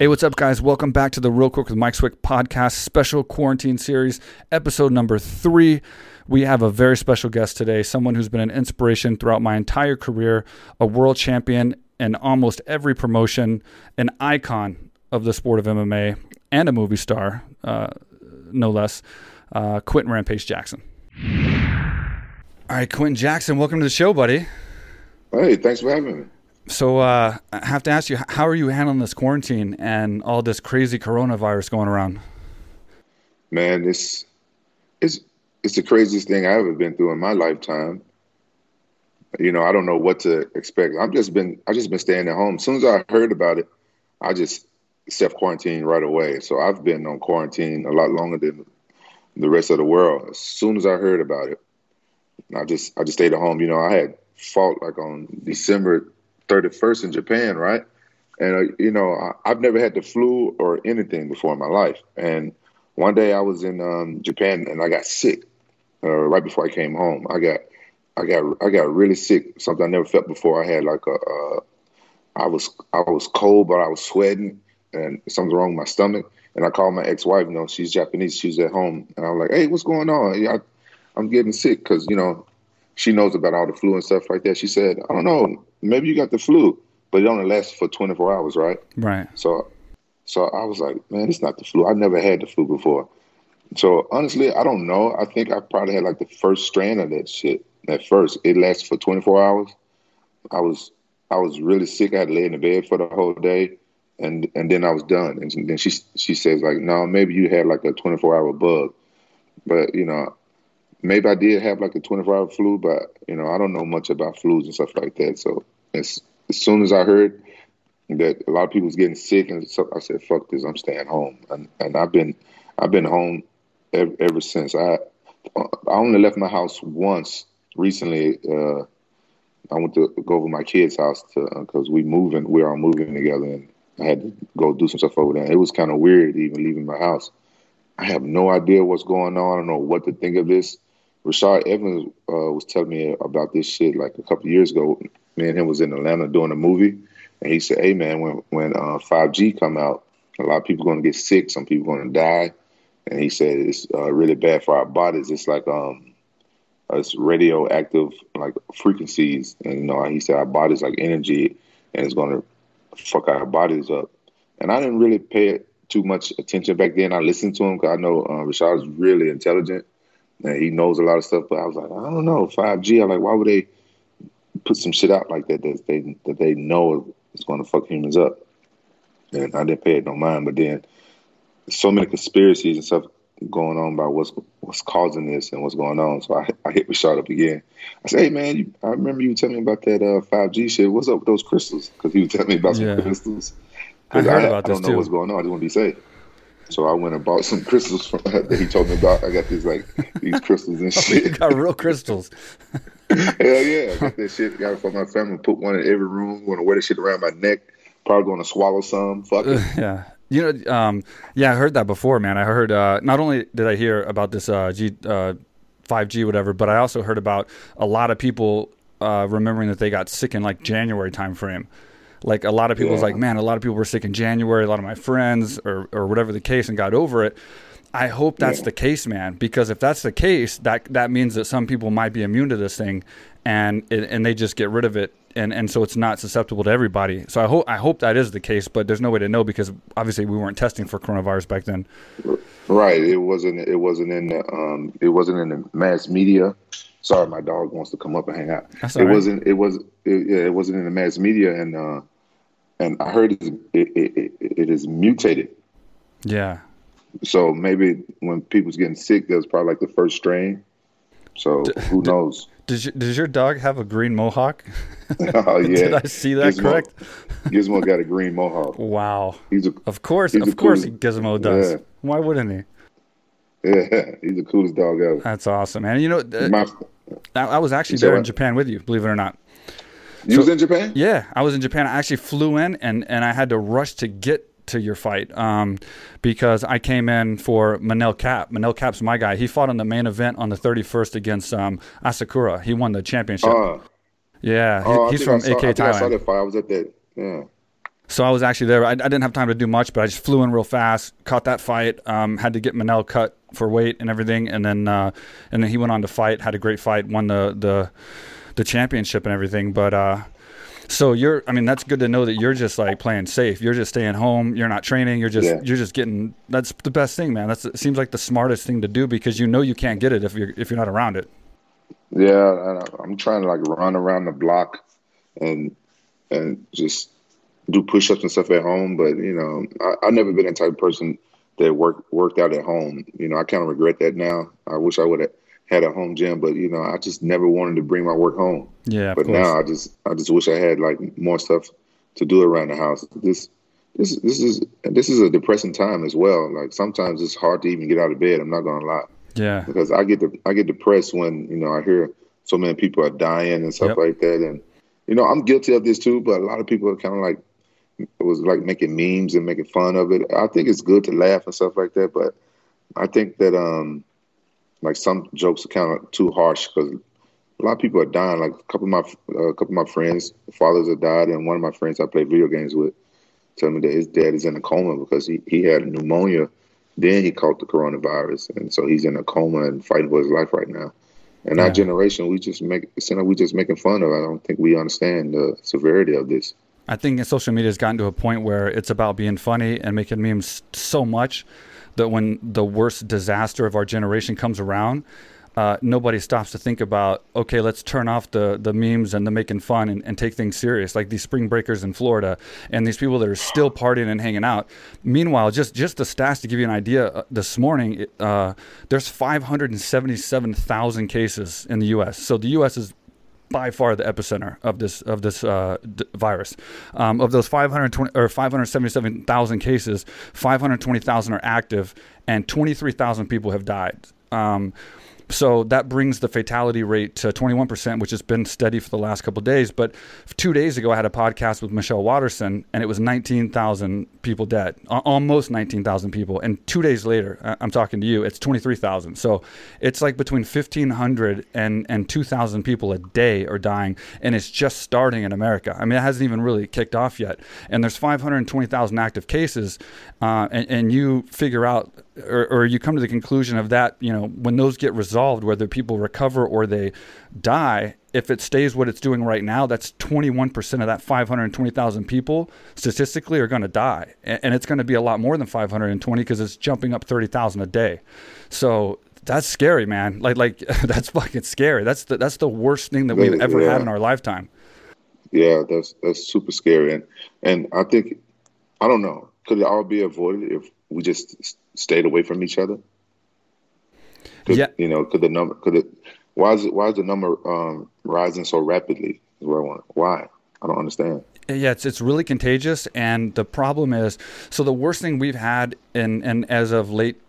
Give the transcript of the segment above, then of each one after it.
Hey, what's up, guys? Welcome back to the Real Quick with Mike Swick podcast special quarantine series, episode number three. We have a very special guest today, someone who's been an inspiration throughout my entire career, a world champion in almost every promotion, an icon of the sport of MMA, and a movie star, uh, no less, uh, Quinton Rampage Jackson. All right, Quinton Jackson, welcome to the show, buddy. Hey, thanks for having me. So uh, I have to ask you, how are you handling this quarantine and all this crazy coronavirus going around? Man, it's it's it's the craziest thing I ever been through in my lifetime. You know, I don't know what to expect. I've just been I just been staying at home. As soon as I heard about it, I just self quarantined right away. So I've been on quarantine a lot longer than the rest of the world. As soon as I heard about it, I just I just stayed at home. You know, I had fought like on December 31st in Japan, right? And uh, you know, I, have never had the flu or anything before in my life. And one day I was in um, Japan and I got sick uh, right before I came home. I got, I got, I got really sick. Something I never felt before. I had like a, uh, I was, I was cold, but I was sweating, and something's wrong with my stomach. And I called my ex-wife. You know, she's Japanese. She's at home, and I'm like, "Hey, what's going on? I, I'm getting sick because you know she knows about all the flu and stuff like that. She said, I don't know, maybe you got the flu, but it only lasts for 24 hours, right? Right. So, so I was like, man, it's not the flu. I never had the flu before. So honestly, I don't know. I think I probably had like the first strand of that shit. At first, it lasted for 24 hours. I was, I was really sick. I had to lay in the bed for the whole day, and and then I was done. And then she she says like, no, maybe you had like a 24 hour bug, but you know, maybe I did have like a 24 hour flu, but you know, I don't know much about flus and stuff like that. So as, as soon as I heard that a lot of people was getting sick and stuff, I said, fuck this, I'm staying home. And, and I've been, I've been home ever, ever since. I, I only left my house once recently. Uh, I went to go over my kid's house to, cause we moving, we're all moving together and I had to go do some stuff over there. It was kind of weird even leaving my house. I have no idea what's going on. I don't know what to think of this. Rashad Evans uh, was telling me about this shit like a couple years ago. Me and him was in Atlanta doing a movie, and he said, "Hey man, when when uh, 5G come out, a lot of people going to get sick. Some people going to die." And he said it's uh, really bad for our bodies. It's like um, it's radioactive like frequencies, and you know he said our bodies like energy, and it's going to fuck our bodies up. And I didn't really pay too much attention back then. I listened to him because I know uh, Rashad is really intelligent and he knows a lot of stuff. But I was like, I don't know, five G. I'm like, why would they put some shit out like that that they that they know is going to fuck humans up? And I didn't pay it no mind. But then so many conspiracies and stuff going on about what's what's causing this and what's going on. So I, I hit Rashad up again. I said, "Hey man, you, I remember you telling me about that uh, five uh, G shit. What's up with those crystals? Because he was telling me about some yeah. crystals. I heard I, I don't know too. what's going on. I just want to be safe. So I went and bought some crystals from, that he told me about. I got these like these crystals and oh, shit. you got real crystals. Hell yeah, I got that shit. Got it for my family. Put one in every room. Want to wear that shit around my neck. Probably going to swallow some. Fuck it. yeah. You know, um, yeah, I heard that before, man. I heard uh, not only did I hear about this uh, G, uh, 5G, whatever, but I also heard about a lot of people uh, remembering that they got sick in like January timeframe. Like a lot of people yeah. was like, man, a lot of people were sick in January. A lot of my friends, or or whatever the case, and got over it. I hope that's yeah. the case, man. Because if that's the case, that that means that some people might be immune to this thing, and and they just get rid of it, and and so it's not susceptible to everybody. So I hope I hope that is the case, but there's no way to know because obviously we weren't testing for coronavirus back then. Right. It wasn't. It wasn't in the. Um. It wasn't in the mass media. Sorry, my dog wants to come up and hang out. That's it right. wasn't. It was. It, yeah, it wasn't in the mass media, and uh, and I heard it, it, it, it is mutated. Yeah. So maybe when people's getting sick, that's probably like the first strain. So D- who knows? Does your, does your dog have a green mohawk? oh yeah. Did I see that Gizmo, correct? Gizmo got a green mohawk. Wow. He's a, of course, of course, Gizmo does. Yeah. Why wouldn't he? Yeah, he's the coolest dog ever. That's awesome, man. You know, uh, My, I, I, was actually there in Japan with you, believe it or not. You so, was in Japan? Yeah, I was in Japan. I actually flew in and, and I had to rush to get to your fight um, because I came in for Manel Kape. Manel Kape's my guy. He fought in the main event on the 31st against um, Asakura. He won the championship. Uh, yeah, he, uh, he's from saw, AKA Thailand. I saw that fight. I was at that. Yeah. So I was actually there. I, I, didn't have time to do much, but I just flew in real fast, caught that fight. Um, had to get Manel cut for weight and everything, and then uh, and then he went on to fight. Had a great fight, won the the the championship and everything. But uh, so you're, I mean, that's good to know that you're just like playing safe. You're just staying home. You're not training. You're just yeah. you're just getting. That's the best thing, man. That's it seems like the smartest thing to do because you know you can't get it if you're if you're not around it. Yeah, I'm trying to like run around the block and and just do push-ups and stuff at home. But you know, I, have never been a type of person that worked worked out at home. You know, I kind of regret that now. I wish I would have had a home gym, but you know, I just never wanted to bring my work home. Yeah. But now I just I just wish I had like more stuff to do around the house. This this this is this is a depressing time as well. Like sometimes it's hard to even get out of bed. I'm not gonna lie. Yeah. Because I get the, I get depressed when you know I hear so many people are dying and stuff yep. like that, and you know I'm guilty of this too. But a lot of people are kind of like it was like making memes and making fun of it. I think it's good to laugh and stuff like that, but I think that um like some jokes are kind of too harsh because a lot of people are dying. Like a couple of my uh, a couple of my friends, fathers have died, and one of my friends I play video games with told me that his dad is in a coma because he he had pneumonia. Then he caught the coronavirus, and so he's in a coma and fighting for his life right now. And yeah. our generation, we just make it we just making fun of. I don't think we understand the severity of this. I think social media has gotten to a point where it's about being funny and making memes so much that when the worst disaster of our generation comes around, uh, nobody stops to think about, okay, let's turn off the, the memes and the making fun and, and, take things serious, like these spring breakers in Florida and these people that are still partying and hanging out. Meanwhile, just, just the stats to give you an idea, uh, this morning, uh, there's 577,000 cases in the U.S. So the U.S. is by far the epicenter of this of this uh, d- virus. Um, of those 520 or 577,000 cases, 520,000 are active, and 23,000 people have died. Um, so that brings the fatality rate to 21%, which has been steady for the last couple days. But two days ago, I had a podcast with Michelle Waterson, and it was 19,000 people dead, almost 19,000 people. And two days later, I'm talking to you, it's 23,000. So it's like between 1,500 and, and 2,000 people a day are dying, and it's just starting in America. I mean, it hasn't even really kicked off yet. And there's 520,000 active cases, uh, and, and you figure out or, or, you come to the conclusion of that, you know, when those get resolved, whether people recover or they die, if it stays what it's doing right now, that's 21% of that 520,000 people statistically are going to die. And, and it's going to be a lot more than 520 because it's jumping up 30,000 a day. So that's scary, man. Like, like that's fucking scary. That's the, that's the worst thing that we've ever yeah. had in our lifetime. Yeah, that's, that's super scary. And, and I think, I don't know, could it all be avoided if we just stayed away from each other? Could, yeah. You know, could the number could it why is it why is the number um, rising so rapidly? Is what I want. Why? I don't understand. Yeah, it's it's really contagious, and the problem is, so the worst thing we've had, in and as of late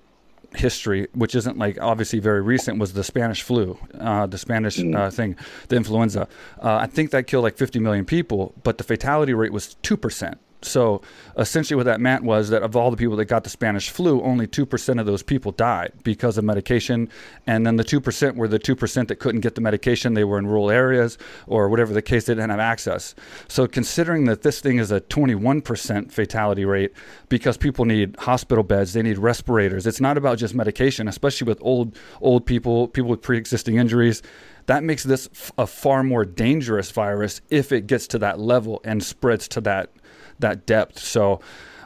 history, which isn't like obviously very recent, was the Spanish flu, uh, the Spanish mm. uh, thing, the influenza. Uh, I think that killed like 50 million people, but the fatality rate was two percent. So essentially, what that meant was that of all the people that got the Spanish flu, only 2% of those people died because of medication. And then the 2% were the 2% that couldn't get the medication. They were in rural areas or whatever the case, they didn't have access. So, considering that this thing is a 21% fatality rate because people need hospital beds, they need respirators, it's not about just medication, especially with old, old people, people with pre existing injuries that makes this a far more dangerous virus if it gets to that level and spreads to that that depth. So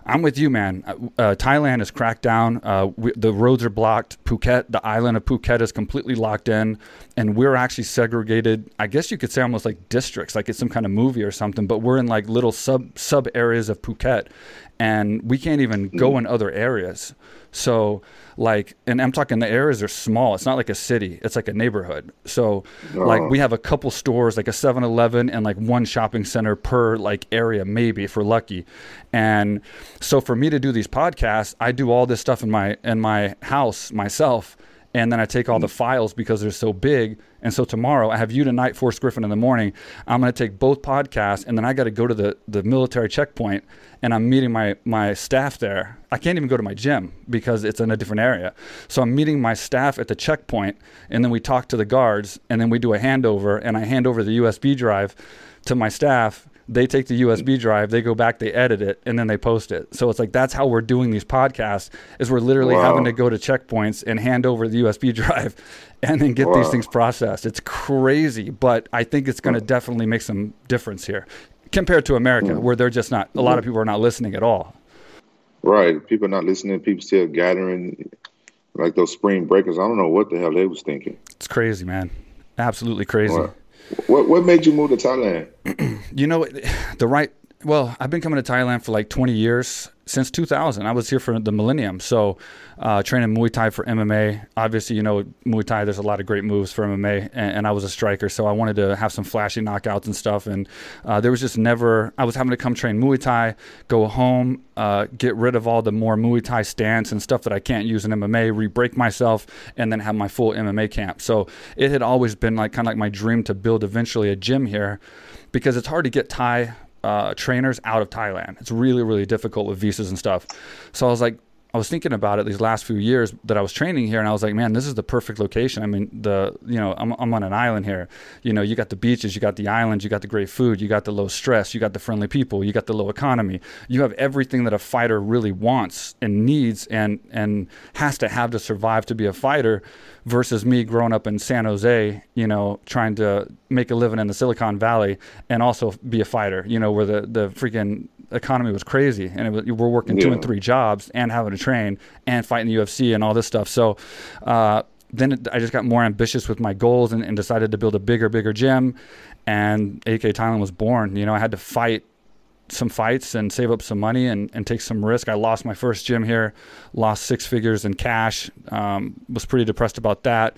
I'm with you, man. Uh, uh, Thailand is cracked down. Uh, we, the roads are blocked. Phuket, the island of Phuket, is completely locked in, and we're actually segregated. I guess you could say almost like districts, like it's some kind of movie or something. But we're in like little sub sub areas of Phuket, and we can't even go mm. in other areas. So like and i'm talking the areas are small. It's not like a city. It's like a neighborhood. So like oh. we have a couple stores like a 7-eleven and like one shopping center per like area maybe if we're lucky. And so for me to do these podcasts i do all this stuff in my in my house myself and then I take all the mm. files because they're so big. And so tomorrow I have you tonight, Forrest Griffin in the morning. I'm going to take both podcasts, and then I got to go to the, the military checkpoint, and I'm meeting my my staff there. I can't even go to my gym because it's in a different area. So I'm meeting my staff at the checkpoint, and then we talk to the guards, and then we do a handover, and I hand over the USB drive to my staff they take the USB drive, they go back, they edit it, and then they post it. So it's like that's how we're doing these podcasts. Is we're literally wow. having to go to checkpoints and hand over the USB drive, and then get wow. these things processed. It's crazy, but I think it's going to definitely make some difference here compared to America, mm. where they're just not. A lot of people are not listening at all. Right, people are not listening. People still gathering, like those spring breakers. I don't know what the hell they was thinking. It's crazy, man. Absolutely crazy. What what made you move to Thailand? you know, the right. Well, I've been coming to Thailand for like 20 years since 2000. I was here for the millennium. So, uh, training Muay Thai for MMA. Obviously, you know, Muay Thai, there's a lot of great moves for MMA, and, and I was a striker. So, I wanted to have some flashy knockouts and stuff. And uh, there was just never, I was having to come train Muay Thai, go home, uh, get rid of all the more Muay Thai stance and stuff that I can't use in MMA, re break myself, and then have my full MMA camp. So, it had always been like kind of like my dream to build eventually a gym here because it's hard to get Thai uh, trainers out of Thailand. It's really, really difficult with visas and stuff. So I was like, I was thinking about it these last few years that I was training here, and I was like, man, this is the perfect location. I mean, the you know, I'm I'm on an island here. You know, you got the beaches, you got the islands, you got the great food, you got the low stress, you got the friendly people, you got the low economy. You have everything that a fighter really wants and needs and and has to have to survive to be a fighter. Versus me growing up in San Jose, you know, trying to make a living in the Silicon Valley and also be a fighter. You know, where the the freaking economy was crazy, and was, we're working yeah. two and three jobs and having to train and fighting the UFC and all this stuff. So. Uh, then I just got more ambitious with my goals and, and, decided to build a bigger, bigger gym. And AK Thailand was born. You know, I had to fight some fights and save up some money and, and take some risk. I lost my first gym here, lost six figures in cash, um, was pretty depressed about that.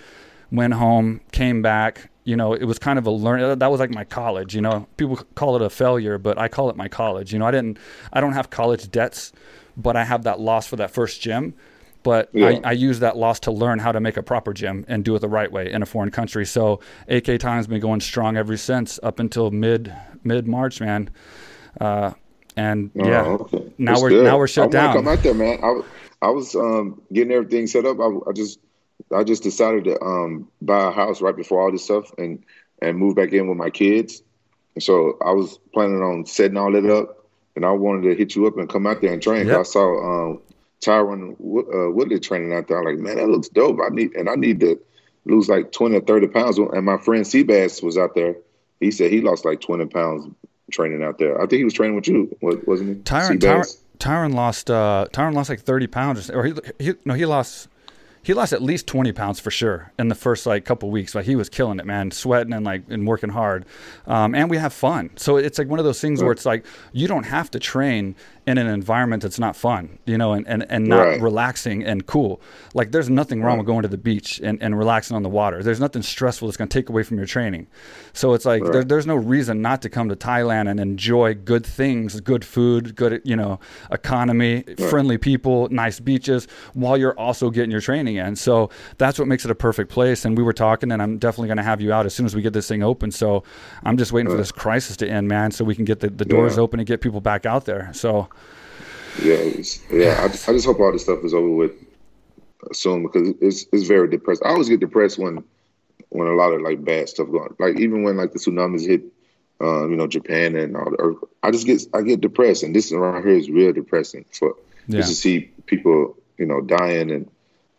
Went home, came back, you know, it was kind of a learn. That was like my college. You know, people call it a failure, but I call it my college. You know, I didn't, I don't have college debts, but I have that loss for that first gym. But yeah. I, I use that loss to learn how to make a proper gym and do it the right way in a foreign country. So AK Thailand's been going strong ever since, up until mid mid March, man. Uh, and oh, yeah, okay. now That's we're good. now we're shut I down. Come out there, man. I, I was um, getting everything set up. I, I just I just decided to um, buy a house right before all this stuff and and move back in with my kids. And so I was planning on setting all that up, and I wanted to hit you up and come out there and train. Yep. I saw um, Tyron uh, Woodley training out there. I'm like, man, that looks dope. I need and I need to lose like twenty or thirty pounds. And my friend Seabass was out there. He said he lost like twenty pounds training out there. I think he was training with you, wasn't he? Tyron, Tyron, Tyron lost. Uh, Tyron lost like thirty pounds, or he, he no, he lost he lost at least 20 pounds for sure in the first like couple weeks like he was killing it man sweating and like and working hard um, and we have fun so it's like one of those things where it's like you don't have to train in an environment that's not fun, you know, and, and, and not right. relaxing and cool. Like there's nothing wrong right. with going to the beach and, and relaxing on the water. There's nothing stressful that's going to take away from your training. So it's like there, there's no reason not to come to Thailand and enjoy good things, good food, good, you know, economy, friendly people, nice beaches while you're also getting your training in. So that's what makes it a perfect place. And we were talking and I'm definitely going to have you out as soon as we get this thing open. So I'm just waiting for this crisis to end, man, so we can get the, the doors yeah. open and get people back out there. So yeah, yeah. I, I just hope all this stuff is over with soon because it's it's very depressed. I always get depressed when when a lot of like bad stuff going. Like even when like the tsunamis hit, uh, you know, Japan and all the earth. I just get I get depressed, and this around here is real depressing for yeah. just to see people, you know, dying and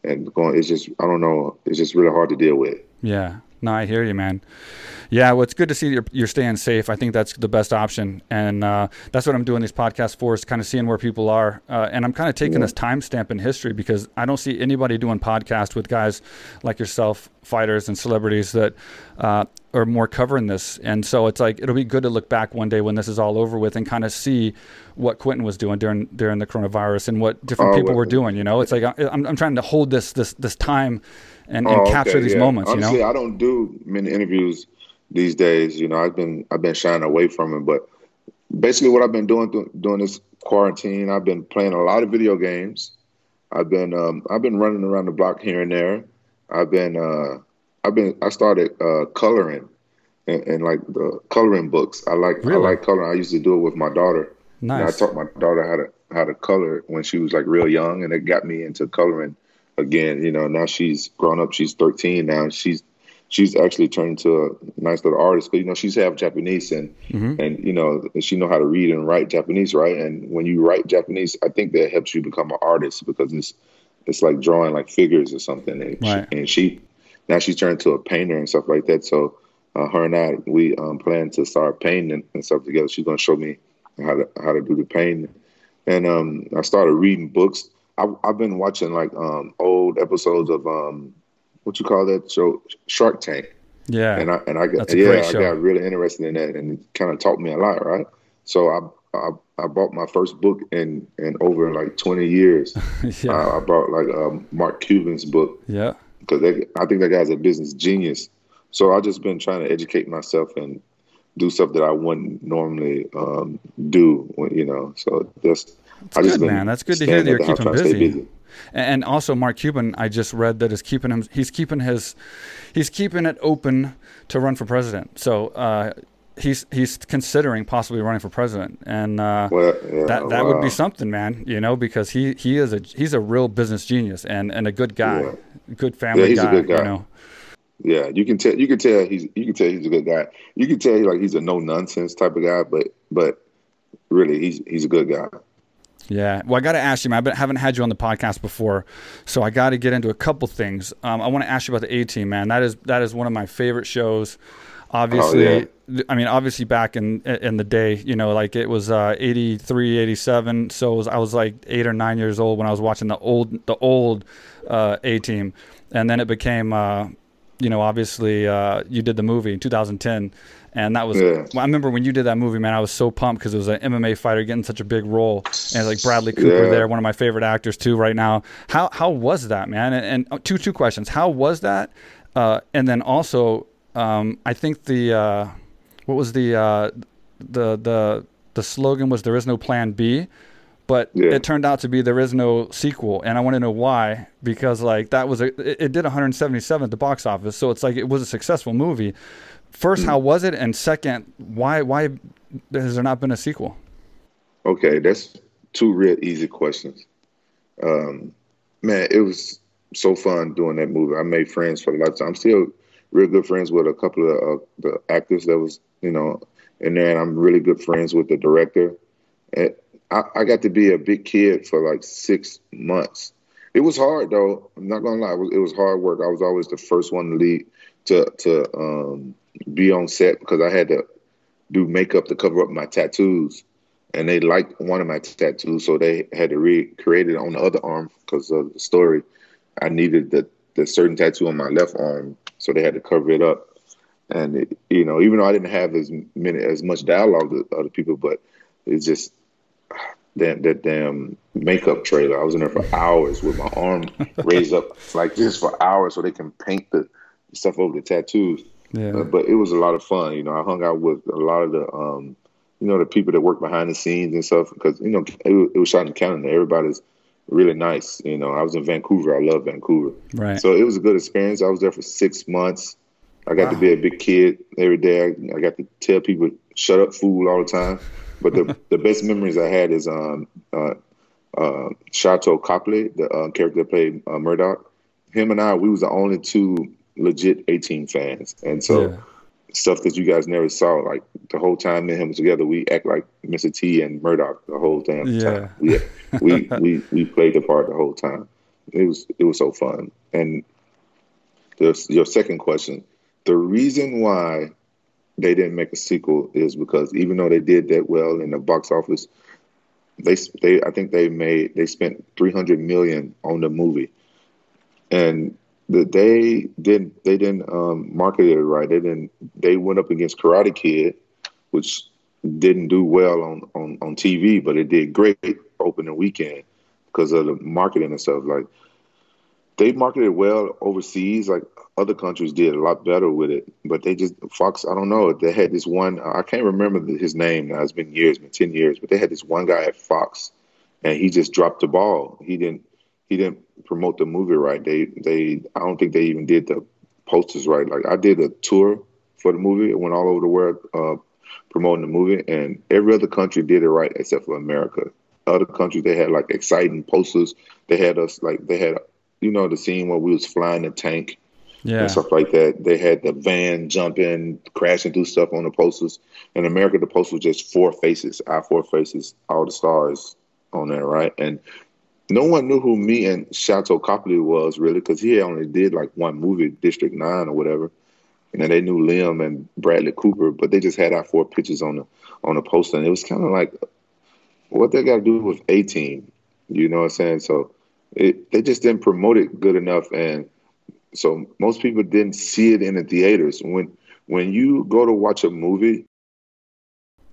and going. It's just I don't know. It's just really hard to deal with. Yeah. No, I hear you, man. Yeah, well, it's good to see you're, you're staying safe. I think that's the best option, and uh, that's what I'm doing these podcasts for is kind of seeing where people are, uh, and I'm kind of taking yeah. this timestamp in history because I don't see anybody doing podcasts with guys like yourself, fighters and celebrities that uh, are more covering this, and so it's like it'll be good to look back one day when this is all over with and kind of see what Quinton was doing during during the coronavirus and what different oh, people were doing. You know, it's like I'm, I'm trying to hold this this this time and, and oh, capture these yeah. moments. Honestly, you know, I don't do many interviews these days. You know, I've been I've been shying away from it, but basically, what I've been doing th- during this quarantine, I've been playing a lot of video games. I've been um, I've been running around the block here and there. I've been uh, I've been I started uh, coloring and, and, like the coloring books. I like really? I like coloring. I used to do it with my daughter. Nice. And I taught my daughter how to how to color when she was like real young, and it got me into coloring again. You know, now she's grown up. She's 13 now. She's she's actually turned into a nice little artist. But you know, she's half Japanese, and mm-hmm. and you know, she know how to read and write Japanese, right? And when you write Japanese, I think that helps you become an artist because it's it's like drawing like figures or something. And, Right. she, and she now she's turned to a painter and stuff like that. So uh, her and I we um, plan to start painting and stuff together. She's gonna show me how to how to do the painting, and um, I started reading books. I, I've been watching like um, old episodes of um, what you call that show, Shark Tank, Yeah. and I and I got yeah, I got really interested in that, and it kind of taught me a lot, right? So I. I, I bought my first book in, in over like 20 years. yeah. Uh, I bought like um, Mark Cuban's book yeah. because I think that guy's a business genius. So I've just been trying to educate myself and do stuff that I wouldn't normally um, do, when, you know. So that's I good, man. That's good to hear that at you're keeping stay busy. And also, Mark Cuban, I just read that is keeping him. He's keeping his, he's keeping it open to run for president. So uh, he's he's considering possibly running for president, and uh, Well, yeah, that that would be something, man. You know, because he he is a he's a real business genius and and a good guy, Yeah. good family he's a guy. good guy. You know, Yeah, you can tell. You can tell he's. You can tell he's a good guy. You can tell like he's a no nonsense type of guy. But but really, he's he's a good guy. Yeah. Well, I got to ask you, man. I been- haven't had you on the podcast before, so I got to get into a couple things. Um, I want to ask you about the A Team, man. That is that is one of my favorite shows. Obviously, Oh, yeah. I mean, obviously back in in the day, you know, like it was uh, 83, 87. So was, I was like eight or nine years old when I was watching the old the old uh, A Team, and then it became, uh, you know, obviously uh, you did the movie in 2010. And that was, Yeah. well, I remember when you did that movie, man, I was so pumped because it was an MMA fighter getting such a big role. And like Bradley Cooper Yeah. there, one of my favorite actors too right now. How how was that, man? And, and uh, two two questions. How was that? Uh, and then also, um, I think the uh, what was the uh, the the the slogan was "There is no Plan B," but Yeah. it turned out to be "There is no sequel," and I want to know why because like that was a it, it did 177 at the box office, so it's like it was a successful movie. First, how was it? And second, why why has there not been a sequel? Okay, that's two real easy questions. Um, man, it was so fun doing that movie. I made friends for a lifetime. I'm still real good friends with a couple of uh, the actors that was, you know, and I'm really good friends with the director. And I, I got to be a big kid for like six months. It was hard though. I'm not gonna lie. It was, it was hard work. I was always the first one to lead to to um, be on set because I had to do makeup to cover up my tattoos and they liked one of my tattoos, so they had to recreate it on the other arm because of the story. I needed the the certain tattoo on my left arm, so they had to cover it up. And it, you know, even though I didn't have as many as much dialogue as other people, but it's just that that damn makeup trailer. I was in there for hours with my arm raised up like this for hours, so they can paint the stuff over the tattoos. Yeah. Uh, but it was a lot of fun. You know, I hung out with a lot of the, um, you know, the people that work behind the scenes and stuff because you know it, was- it was shot in Canada. Everybody's really nice. You know, I was in Vancouver. I love Vancouver. Right. So it was a good experience. I was there for six months. I got to be a big kid every day. I, I got to tell people shut up, fool, all the time. But the the best memories I had is um uh uh Sharlto Copley, the uh, character that played uh, Murdock. Him and I, we was the only two legit A Team fans, and so Yeah. stuff that you guys never saw. Like the whole time me and him together, we act like Mr. T and Murdock the whole damn Yeah. time. We, we we we played the part the whole time. It was it was so fun. And the, your second question, the reason why they didn't make a sequel is because even though they did that well in the box office, they they I think they made they spent 300 million on the movie, and the, they didn't they didn't um, market it right. They didn't. They went up against Karate Kid, which didn't do well on on on TV, but it did great opening weekend because of the marketing and stuff. Like they marketed well overseas, like other countries did a lot better with it. But they just Fox, I don't know. They had this one. I can't remember his name now. It's been years, been ten years. But they had this one guy at Fox, and he just dropped the ball. He didn't. He didn't promote the movie right. They they. I don't think they even did the posters right. Like I did a tour for the movie. It went all over the world uh, promoting the movie, and every other country did it right except for America. Other countries they had like exciting posters. They had us like they had you know the scene where we was flying the tank yeah. and stuff like that. They had the van jumping, crashing through stuff on the posters. In America, the poster was just four faces, our four faces, all the stars on there, right? And no one knew who me and Sharlto Copley was really because he only did like one movie, District Nine or whatever. And then they knew Liam and Bradley Cooper, but they just had our four pictures on the on the poster, and it was kind of like what they got to do with A Team. You know what I'm saying? So it, they just didn't promote it good enough, and so most people didn't see it in the theaters. When when you go to watch a movie,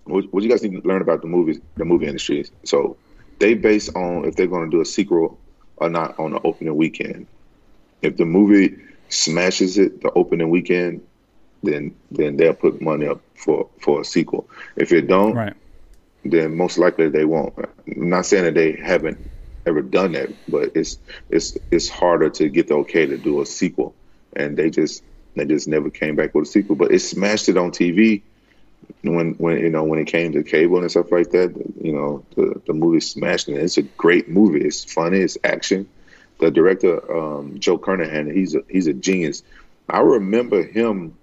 what, what you guys need to learn about the movies, the movie industry. So they base on if they're going to do a sequel or not on the opening weekend. If the movie smashes it the opening weekend, then then they'll put money up for for a sequel. If it don't, right. then most likely they won't. I'm not saying that they haven't ever done that, but it's it's it's harder to get the okay to do a sequel, and they just they just never came back with a sequel. But it smashed it on TV when when you know when it came to cable and stuff like that. You know the the movie smashed it. It's a great movie. It's funny. It's action. The director um, Joe Carnahan, he's a he's a genius. I remember him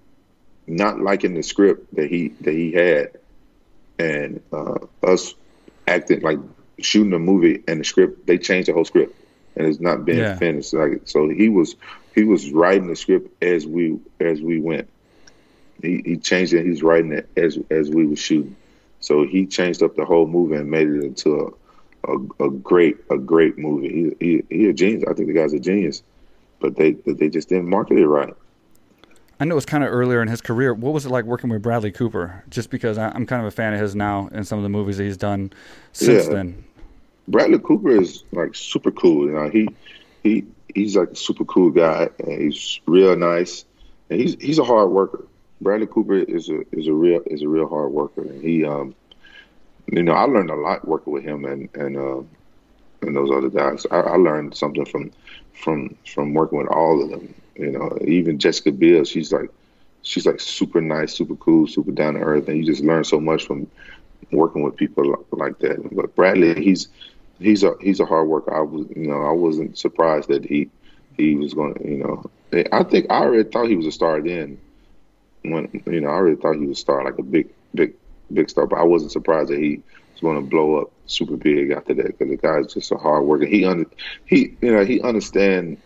not liking the script that he that he had, and uh, us acting like shooting a movie and the script. They changed the whole script, and it's not been Yeah. finished. Like so, he was he was writing the script as we as we went. He he changed it. He's writing it as as we were shooting. So he changed up the whole movie and made it into a a, a great a great movie. He, he he a genius. I think the guy's a genius, but they they just didn't market it right. I know it was kind of earlier in his career. What was it like working with Bradley Cooper? Just because I, I'm kind of a fan of his now and some of the movies that he's done since Yeah. then. Bradley Cooper is like super cool. You know, he he he's like a super cool guy. And he's real nice, and he's he's a hard worker. Bradley Cooper is a is a real is a real hard worker, and he um you know I learned a lot working with him and and uh, and those other guys. I, I learned something from from from working with all of them. You know, even Jessica Biel, she's like she's like super nice, super cool, super down to earth, and you just learn so much from working with people like that. But Bradley, he's he's a he's a hard worker. I was you know I wasn't surprised that he he was going to you know I think I already thought he was a star then. When you know I really thought he was a star like a big big big star, but I wasn't surprised that he was going to blow up super big after that because the guy's just a hard worker. He under he you know he understand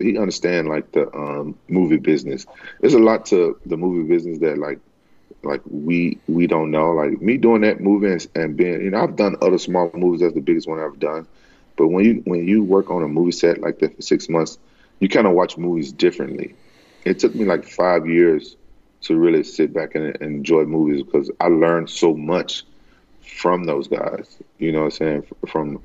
he understand like the um, movie business. There's a lot to the movie business that like like we we don't know. Like me doing that movie and, and being you know I've done other small movies. That's the biggest one I've done. But when you when you work on a movie set like that for six months, you kind of watch movies differently. It took me like five years to really sit back and, and enjoy movies because I learned so much from those guys. You know what I'm saying? From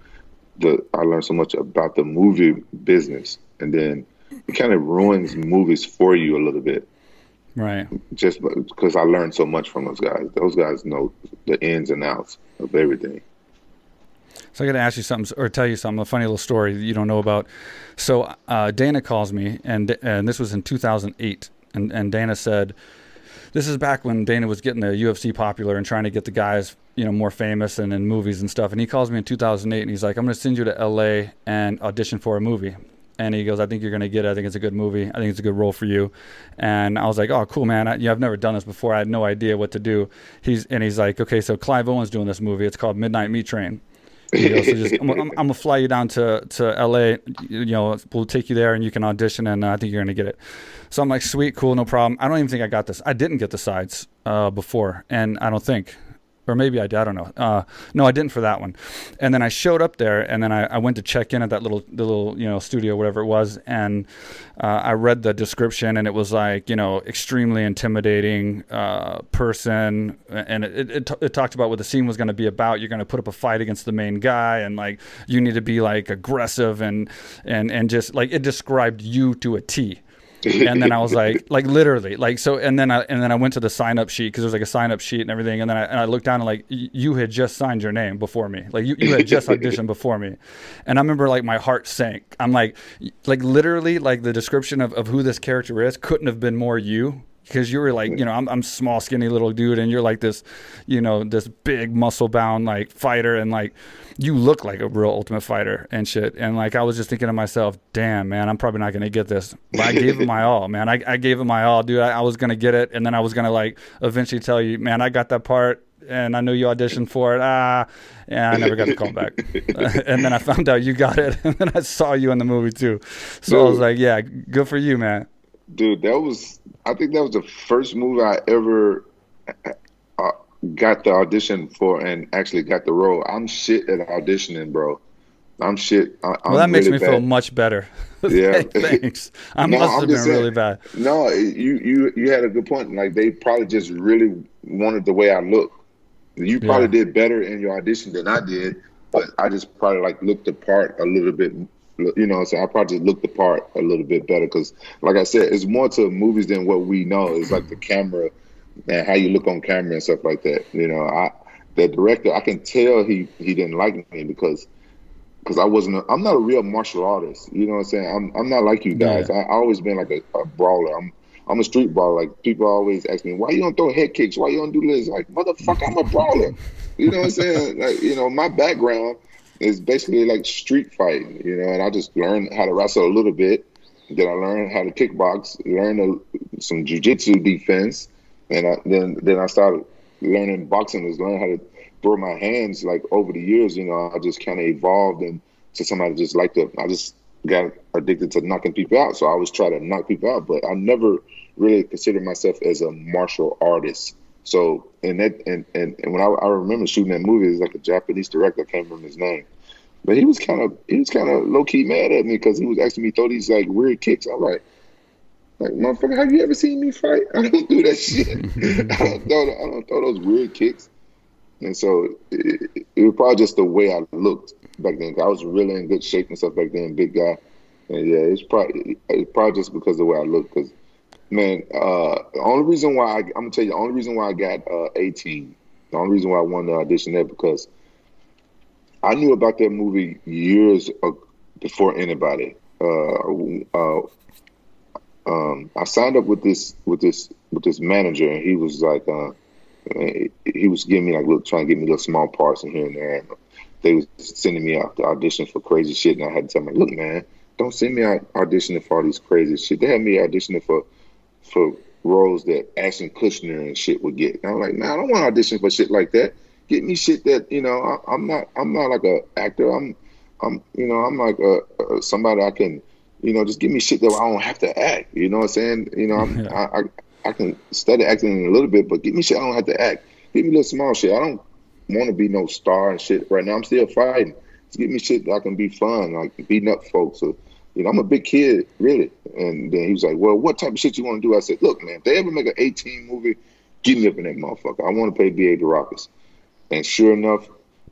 the I learned so much about the movie business, and then it kind of ruins movies for you a little bit Right. just because I learned so much from those guys. Those guys know the ins and outs of everything. So I got to ask you something or tell you something, a funny little story that you don't know about. So uh, Dana calls me, and and this was in 2008, and and Dana said, this is back when Dana was getting the UFC popular and trying to get the guys you know more famous and in movies and stuff. And he calls me in 2008, and he's like, I'm going to send you to L.A. and audition for a movie. And he goes, I think you're going to get it. I think it's a good movie. I think it's a good role for you. And I was like, oh, cool, man. I, yeah, I've never done this before. I had no idea what to do. He's and he's like, okay, so Clive Owen's doing this movie. It's called Midnight Meat Train. He goes, so just, I'm, I'm, I'm gonna fly you down to to LA. You know, we'll take you there and you can audition, and uh, I think you're gonna get it. So I'm like, sweet, cool, no problem. I don't even think I got this. I didn't get the sides uh, before, and I don't think, or maybe I. I don't know. Uh, no, I didn't for that one. And then I showed up there, and then I, I went to check in at that little little you know studio, whatever it was, and uh, I read the description, and it was like you know extremely intimidating uh, person, and it it, it, t- it talked about what the scene was going to be about. You're going to put up a fight against the main guy, and like you need to be like aggressive and and and just like it described you to a T and then I was like, like literally, like so, and then I and then I went to the sign up sheet because there was like a sign up sheet and everything, and then I and I looked down and like y- you had just signed your name before me, like you, you had just auditioned before me, and I remember like my heart sank. I'm like, like literally, like the description of, of who this character is couldn't have been more you. Because you were like, you know, I'm I'm small, skinny little dude, and you're like this, you know, this big muscle bound like fighter, and like you look like a real ultimate fighter and shit. And like I was just thinking to myself, damn man, I'm probably not gonna get this. But I gave it my all, man. I, I gave it my all, dude. I, I was gonna get it, and then I was gonna like eventually tell you, man, I got that part and I knew you auditioned for it. Ah, and I never got the call back. and then I found out you got it, and then I saw you in the movie too. So I was like, yeah, good for you, man. Dude, that was I think that was the first movie I ever uh, got the audition for and actually got the role. I'm shit at auditioning, bro. I'm shit. I, well, that makes me bad. feel much better. Yeah, thanks. I no, must have been saying, really bad. No, you you you had a good point. Like they probably just really wanted the way I look. You probably yeah. did better in your audition than I did, but I just probably like looked the part a little bit. You know, so I probably just looked the part a little bit better because, like I said, it's more to movies than what we know. It's like the camera and how you look on camera and stuff like that. You know, I the director, I can tell he he didn't like me because because I wasn't. A, I'm not a real martial artist. You know what I'm saying? I'm I'm not like you guys. Yeah. I, I always been like a, a brawler. I'm I'm a street brawler. Like people always ask me, why you don't throw head kicks? Why you don't do this? Like motherfucker, I'm a brawler. You know what I'm saying? Like you know, my background is basically like street fighting. You know, and I just learned how to wrestle a little bit. Then I learned how to kickbox, learned a, some jujitsu defense, and I, then then I started learning boxing. Is learn how to throw my hands. Like over the years, you know, I just kind of evolved into somebody just like to. I just got addicted to knocking people out. So I always try to knock people out, but I never really considered myself as a martial artist. So and that and, and, and when I, I remember shooting that movie, it was like a Japanese director, I can't remember his name. But he was kind of he was kind of low key mad at me because he was asking me throw these like weird kicks. I'm like, like motherfucker, have you ever seen me fight? I don't do that shit. I don't throw I don't throw those weird kicks. And so it, it, was probably just the way I looked back then. I was really in good shape and stuff back then, big guy. And yeah, it's probably it's probably just because of the way I looked Because man, uh, the only reason why I, am gonna tell you the only reason why I got uh, A Team, the only reason why I won the audition there because I knew about that movie years before anybody. Uh, uh, um, I signed up with this with this with this manager, and he was like, uh, he was giving me like little, trying to give me little small parts in here and there. And they was sending me out to audition for crazy shit, and I had to tell him, look, man, don't send me out auditioning for all these crazy shit. They had me auditioning for for roles that Ashton Kutcher and shit would get. And I'm like, nah, I don't want to audition for shit like that. Get me shit that you know. I, am not. I'm not like a actor. I'm. I'm. You know. I'm like a, a, somebody I can. You know, just give me shit that I don't have to act. You know what I'm saying? You know, I'm, I, I I can study acting a little bit, but give me shit I don't have to act. Give me little small shit. I don't want to be no star and shit right now. I'm still fighting. Just give me shit that I can be fun, like beating up folks. Or, you know, I'm a big kid, really. And then he was like, "Well, what type of shit you want to do?" I said, "Look, man, if they ever make an A Team movie, get me up in that motherfucker. I want to play B.A. Baracus." And sure enough,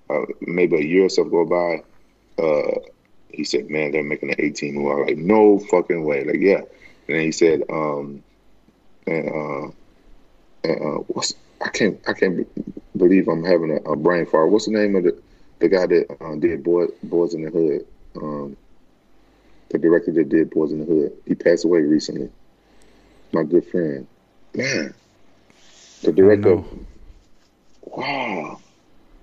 uh, maybe a year or so go by. Uh, he said, "Man, they're making an A Team movie." I was like, "No fucking way!" Like, yeah. And then he said, um, and uh, and uh, what's I can't I can't believe I'm having a, a brain fart. What's the name of the the guy that uh, did Boy, Boys in the Hood? Um, the director that did Boys in the Hood. He passed away recently. My good friend, man. The director. Wow.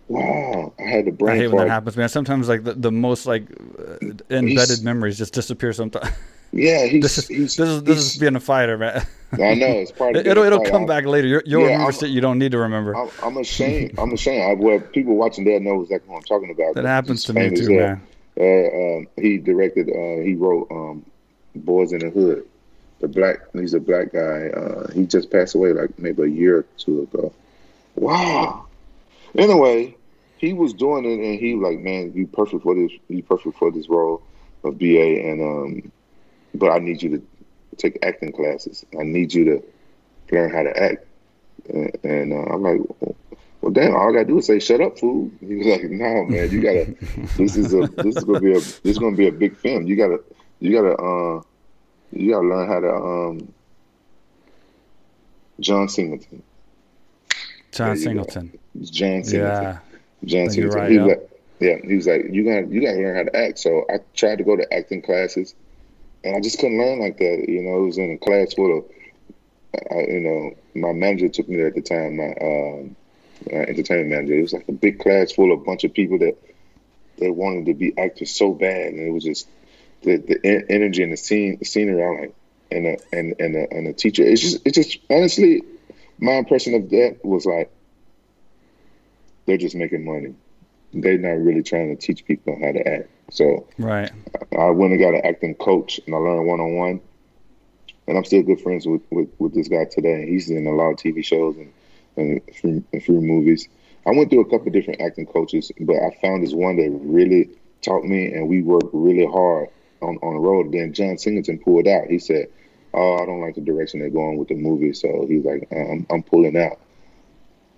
Wow, I had the brain. I hate when that happens, man. Sometimes, like the, the most like uh, embedded he's, memories just disappear. Sometimes. Yeah, he's this is he's, this is, this is being a fighter, man. I know it's part of it. It'll it'll come back later. you will yeah, remember shit you don't need to remember. I'm, I'm ashamed. I'm ashamed. I, well, people watching there know exactly what I'm talking about. That happens to me too, man. Um, he directed. Uh, he wrote um, "Boys in the Hood." The black. He's a black guy. Uh, he just passed away like maybe a year or two ago. Wow. Anyway, he was doing it, and he like, "Man, you perfect for this. You perfect for this role of BA." And um, but I need you to take acting classes. I need you to learn how to act. And, and uh, I'm like, well, damn, all I gotta do is say, "Shut up, fool." He was like, "No, man, you gotta. this is a. This is gonna be a. This is gonna be a big film. You gotta. You gotta. Uh, you gotta learn how to. Um, John Singleton. John Singleton. John Singleton. Yeah. John Singleton. Right, he yeah. like, yeah, he was like, "You gotta. You gotta learn how to act." So I tried to go to acting classes and I just couldn't learn like that. You know, it was in a class full of I, you know, my manager took me there at the time. My um, uh, entertainment manager. It was like a big class full of a bunch of people that they wanted to be actors so bad, and it was just the the energy and the scene, the scenery. I'm like, and a, and and a, and a teacher. It's just it's just honestly, my impression of that was like they're just making money. They're not really trying to teach people how to act. So right, I went and got an acting coach, and I learned one on one. And I'm still good friends with, with, with this guy today. He's in a lot of TV shows and a few movies. I went through a couple different acting coaches, but I found this one that really taught me, and we worked really hard on, on the road. Then John Singleton pulled out. He said, "Oh, I don't like the direction they're going with the movie," so he's like, uh, "I'm, I'm pulling out."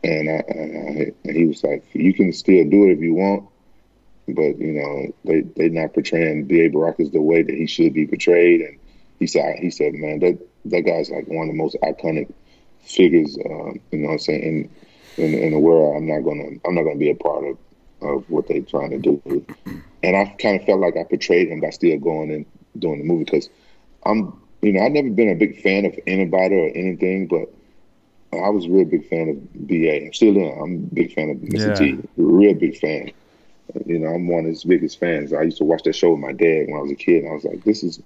And, I, and, I, and he was like, "You can still do it if you want, but you know they they're not portraying B.A. Baracus the way that he should be portrayed." And he said, "He said, man, that that guy's like one of the most iconic figures, um, you know what I'm saying, in, in, in the world. I'm not gonna I'm not gonna be a part of, of what they're trying to do. And I kind of felt like I portrayed him by still going and doing the movie because I'm you know, I've never been a big fan of anybody or anything, but I was a real big fan of BA. I'm still am. I'm a big fan of Mr. Yeah. T. Real big fan. You know, I'm one of his biggest fans. I used to watch that show with my dad when I was a kid, and I was like, "This is,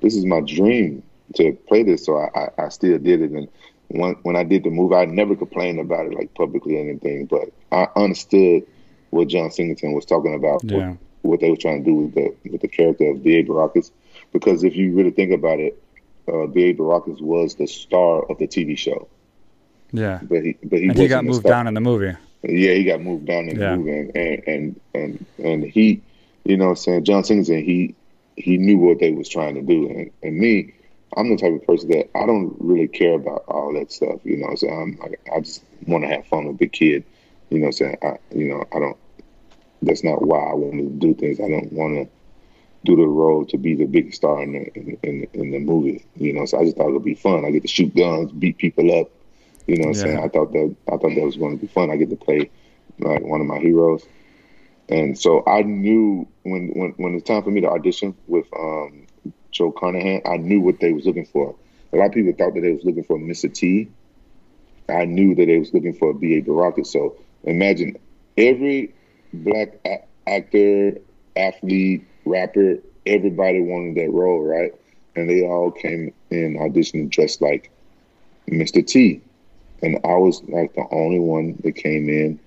this is my dream to play this." So I, I, I still did it, and when when I did the movie, I never complained about it like publicly or anything, but I understood what John Singleton was talking about, yeah. what, what, they were trying to do with the with the character of B.A. Baracus. Because if you really think about it, uh, B.A. Baracus was the star of the TV show. Yeah, but he but he, and he got moved down in the movie. Yeah, he got moved down in yeah. the movie, and, and and and and he, you know, saying John Singleton, he he knew what they was trying to do, and, and me, I'm the type of person that I don't really care about all that stuff. You know, so I'm like, I just want to have fun with the kid. You know, saying I, you know, I don't. That's not why I want to do things. I don't want to do the role to be the big star in the in, in, in, the movie. You know, so I just thought it would be fun. I get to shoot guns, beat people up. You know, what yeah. I'm saying I thought that I thought that was going to be fun. I get to play like one of my heroes, and so I knew when when when it's time for me to audition with um, Joe Carnahan, I knew what they was looking for. A lot of people thought that they was looking for Mr. T. I knew that they was looking for a B.A. Baracus. So imagine every black a- actor, athlete, rapper, everybody wanted that role, right? And they all came in auditioning dressed like Mr. T. And I was like the only one that came in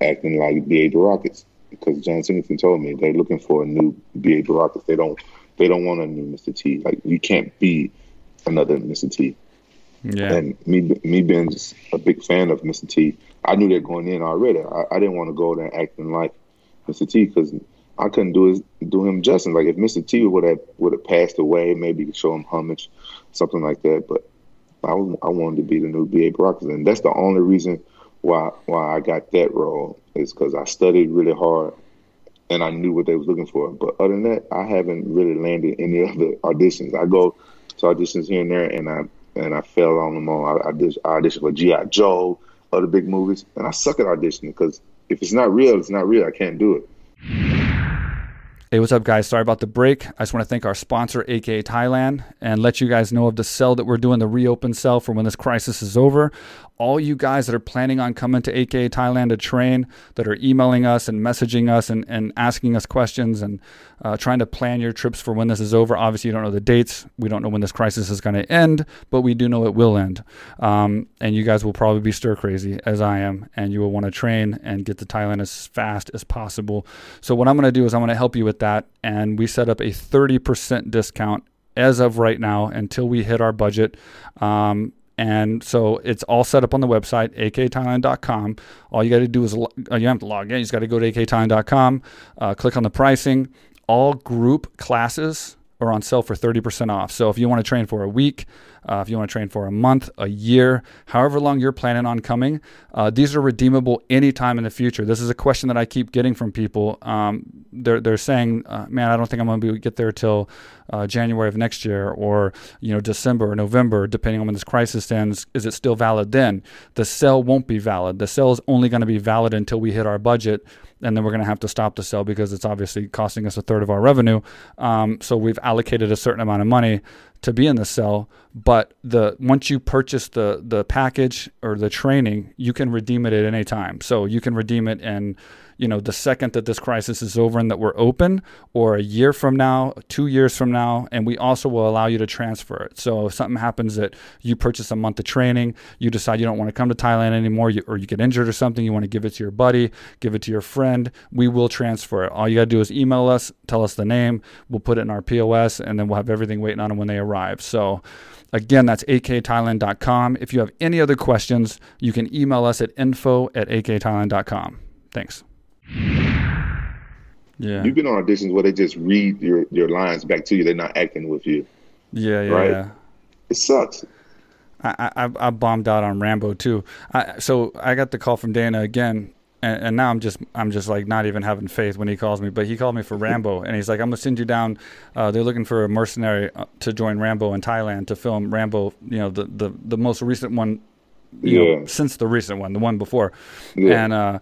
acting like B.A. Baracus because John Singleton told me they're looking for a new B.A. Baracus. They don't they don't want a new Mr. T. Like you can't be another Mr. T. Yeah. And me me being just a big fan of Mr. T, I knew that going in already. I, I didn't want to go there acting like Mr. T because I couldn't do his, do him justice. Like if Mr. T would have would have passed away, maybe show him homage, something like that. But I was, I wanted to be the new B.A. Baracus, and that's the only reason why why I got that role is because I studied really hard and I knew what they was looking for. But other than that, I haven't really landed any other auditions. I go to auditions here and there, and I and I fell on them all. I, I, did, I auditioned for GI Joe, other big movies, and I suck at auditioning because if it's not real, it's not real. I can't do it. Hey, what's up, guys? Sorry about the break. I just want to thank our sponsor, aka Thailand, and let you guys know of the sell that we're doing, the reopen sell for when this crisis is over. All you guys that are planning on coming to aka Thailand to train, that are emailing us and messaging us and, and asking us questions and uh, trying to plan your trips for when this is over. Obviously, you don't know the dates. We don't know when this crisis is going to end, but we do know it will end. Um, and you guys will probably be stir crazy, as I am, and you will want to train and get to Thailand as fast as possible. So, what I'm going to do is I'm going to help you with that. And we set up a 30% discount as of right now until we hit our budget. Um, and so it's all set up on the website, akthailand.com. All you got to do is, uh, you have to log in. You just got to go to akthailand.com, uh, click on the pricing, all group classes are on sale for 30% off. So if you want to train for a week, uh, if you want to train for a month, a year, however long you're planning on coming, uh, these are redeemable anytime in the future. This is a question that I keep getting from people. Um, they're, they're saying, uh, man, I don't think I'm going to get there till uh, January of next year or, you know, December or November, depending on when this crisis ends. Is it still valid then? The sale won't be valid. The sale is only going to be valid until we hit our budget and then we're going to have to stop the sale because it's obviously costing us a third of our revenue. Um, so we've allocated a certain amount of money to be in the cell. But the once you purchase the the package or the training, you can redeem it at any time. So you can redeem it and you know, the second that this crisis is over and that we're open, or a year from now, two years from now, and we also will allow you to transfer it. So if something happens that you purchase a month of training, you decide you don't want to come to Thailand anymore, you, or you get injured or something, you want to give it to your buddy, give it to your friend, we will transfer it. All you got to do is email us, tell us the name, we'll put it in our POS, and then we'll have everything waiting on them when they arrive. So Again, that's akthailand.com. If you have any other questions, you can email us at info at akthailand.com. Thanks. Yeah. You've been on auditions where they just read your, your lines back to you. They're not acting with you. Yeah, yeah, right? yeah. It sucks. I, I, I bombed out on Rambo too. I, so I got the call from Dana again, and, and, now I'm just I'm just like not even having faith when he calls me. But he called me for Rambo, and he's like, I'm gonna send you down. Uh, they're looking for a mercenary uh, to join Rambo in Thailand to film Rambo. You know, the the, the most recent one. You yeah. know, since the recent one, the one before, yeah. and. uh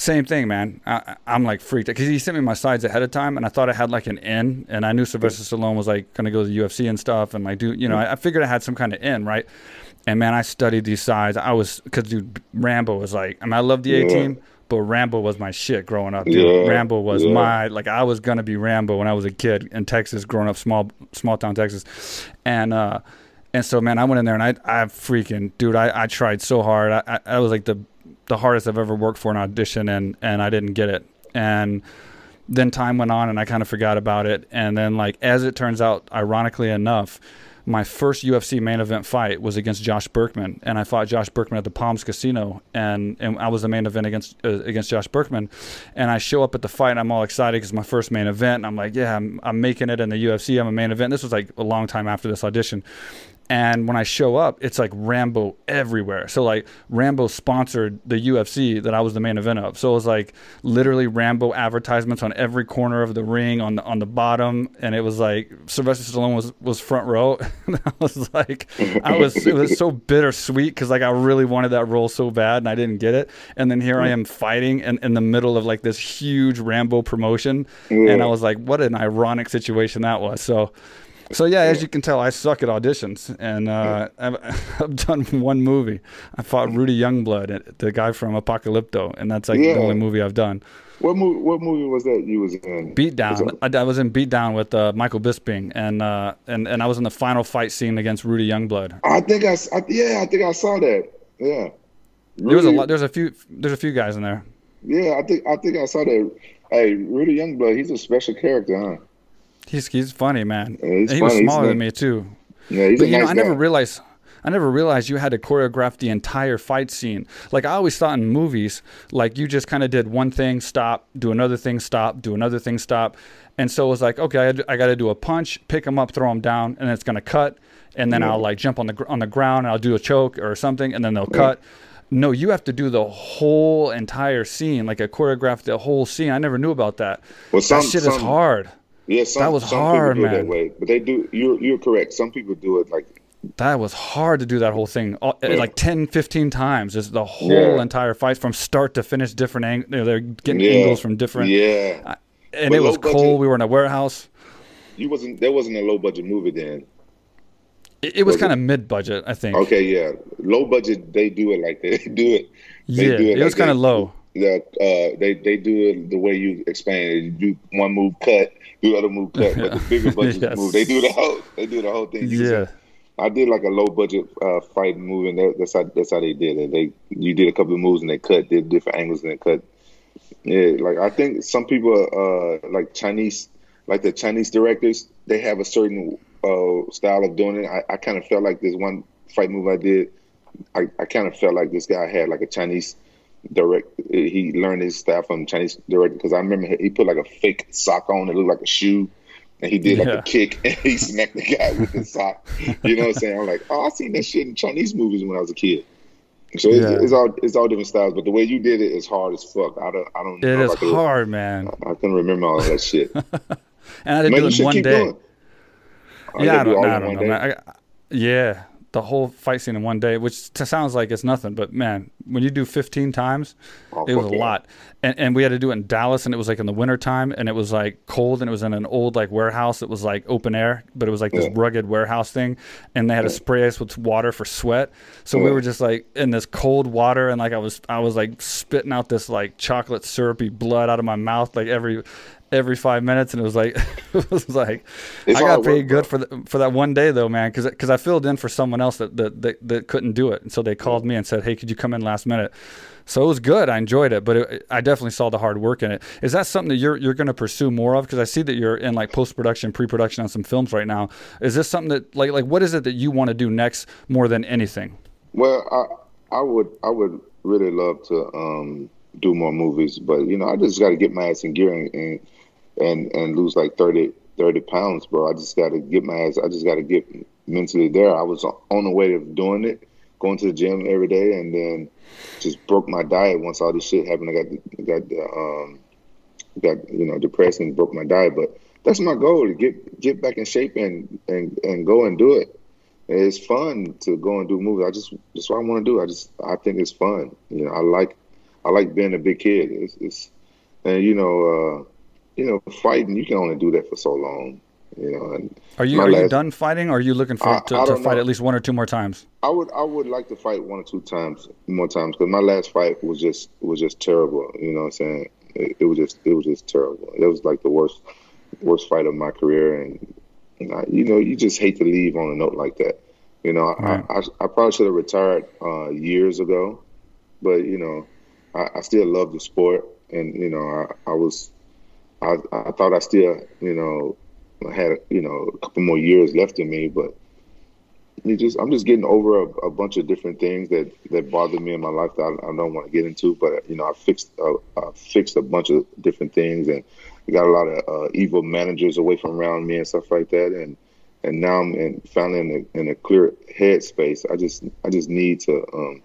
same thing, man. I, am like freaked because he sent me my sides ahead of time, and I thought I had like an in, and I knew Sylvester Stallone was like going to go to the UFC and stuff, and like do you know, I, I figured I had some kind of in, right? And man, I studied these sides. I was because dude, Rambo was like, I mean, I love the A team. Yeah. But Rambo was my shit growing up. Dude. Yeah, Rambo was yeah. my like I was gonna be Rambo when I was a kid in Texas, growing up small small town Texas, and uh, and so man, I went in there and I I freaking dude, I, I tried so hard. I, I, I was like the the hardest I've ever worked for an audition, and and I didn't get it. And then time went on, and I kind of forgot about it. And then, like as it turns out, ironically enough, my first UFC main event fight was against Josh Burkman, and I fought Josh Burkman at the Palms Casino, and, and I was the main event against uh, against Josh Burkman, and I show up at the fight, and I'm all excited because my first main event, and I'm like, yeah, I'm, I'm making it in the UFC, I'm a main event. This was like a long time after this audition, and when I show up, it's like Rambo everywhere. So like Rambo sponsored the UFC that I was the main event of. So it was like literally Rambo advertisements on every corner of the ring on the on the bottom, and it was like Sylvester Stallone was was front row. and I was like, I was it was so bittersweet because like I really wanted that role so bad and I didn't get it, and then here I am fighting in, in the middle of like this huge Rambo promotion, and I was like, what an ironic situation that was. So so yeah, as you can tell, I suck at auditions, and uh, I've, I've, done one movie. I fought Rudy Youngblood, the guy from Apocalypto, and that's like yeah. the only movie I've done. What movie? What movie was that you was in? Beatdown. I, I, was in Beatdown with uh, Michael Bisping, and uh, and and I was in the final fight scene against Rudy Youngblood. I think I, I yeah, I think I saw that. Yeah. Rudy, there was a lot. There's a few. There's a few guys in there. Yeah, I think I think I saw that. Hey, Rudy Youngblood, he's a special character, huh? He's he's funny, man. Yeah, he's he funny. was smaller than me too. Yeah, he's but you nice know, I never realized. I never realized you had to choreograph the entire fight scene. Like I always thought in movies, like you just kind of did one thing, stop, do another thing, stop, do another thing, stop, and so it was like, okay, I, I got to do a punch, pick him up, throw him down, and it's gonna cut, and then yeah. I'll like jump on the on the ground, and I'll do a choke or something, and then they'll yeah. cut. No, you have to do the whole entire scene, like a choreograph the whole scene. I never knew about that. Well, some, that shit some, is hard. Yeah, some, that was some hard, people do man. It that way, but they do. You're you're correct. Some people do it like that was hard to do that whole thing yeah. like 10 15 times just the whole yeah. entire fight from start to finish different angles you know, they're getting yeah. angles from different yeah uh, and but it was budget, cold we were in a warehouse you wasn't there wasn't a low budget movie then it, it was, was kind of mid budget i think okay yeah low budget they do it like they do it they yeah do it, it like was kind of low yeah uh, they they do it the way you explain it you do one move cut do other move cut, but the bigger budget yes. move, they do the whole they do the whole thing. Yeah. I did like a low budget uh, fight move, and that, that's how that's how they did it. They you did a couple of moves and they cut, did different angles and they cut. Yeah, like I think some people, uh, like Chinese, like the Chinese directors, they have a certain uh, style of doing it. I, I kind of felt like this one fight move I did. I, I kind of felt like this guy had like a Chinese direct. He learned his style from Chinese director because I remember he put like a fake sock on that looked like a shoe, and he did like yeah. a kick and he smacked the guy with the sock. You know what I'm saying? I'm like, oh, I seen that shit in Chinese movies when I was a kid. So it's, yeah. it's, all it's all different styles, but the way you did it is hard as fuck. I don't I don't. It is hard, man. I, I couldn't remember all that shit. and I did man, oh, do it one day. Oh, yeah, I don't, I don't know. I, yeah, the whole fight scene in one day, which sounds like it's nothing, but man, when you do 15 times, Oh, it was a lot. And, and we had to do it in Dallas, and it was like in the wintertime, and it was like cold, and it was in an old like warehouse that was like open air, but it was like this Yeah. rugged warehouse thing, and they had to spray us with water for sweat. So we were just like in this cold water, and like I was I was like spitting out this like chocolate syrupy blood out of my mouth like every every five minutes, and it was like it was like It's I got hard work, paid good bro. for the, for that one day though, man, because I filled in for someone else that, that that that couldn't do it, and so they called me and said, "Hey, could you come in last minute?" So it was good. I enjoyed it, but it, I definitely saw the hard work in it. Is that something that you're you're going to pursue more of? Because I see that you're in like post production, pre production on some films right now. Is this something that like like what is it that you want to do next more than anything? Well, I I would I would really love to um, do more movies, but you know I just got to get my ass in gear and and and, and lose like 30, 30 pounds, bro. I just got to get my ass. I just got to get mentally there. I was on the way of doing it, going to the gym every day, and then just broke my diet once all this shit happened. I got got um got you know depressed and broke my diet, but. That's my goal to get get back in shape and, and, and go and do it it's fun to go and do movies. I just that's what I want to do. I just I think it's fun. You know, I like I like being a big kid. It's, it's and you know uh, you know fighting. You can only do that for so long. You know, and Are you are you done fighting, or are you looking for I- to, to fight know. at least one or two more times? I would I would like to fight one or two times more times because my last fight was just was just terrible. You know what I'm saying? It, it was just it was just terrible. It was like the worst worst fight of my career, and, and I, you know you just hate to leave on a note like that. You know, Right. I, I I probably should have retired uh, years ago, but you know I, I still love the sport, and you know I, I was I I thought I still you know had you know a couple more years left in me, but you just I'm just getting over a, a bunch of different things that that bother me in my life that I, I don't want to get into. But you know, I fixed uh, I fixed a bunch of different things, and got a lot of uh, evil managers away from around me and stuff like that. And and now I'm in, finally in a, in a clear headspace. I just I just need to um,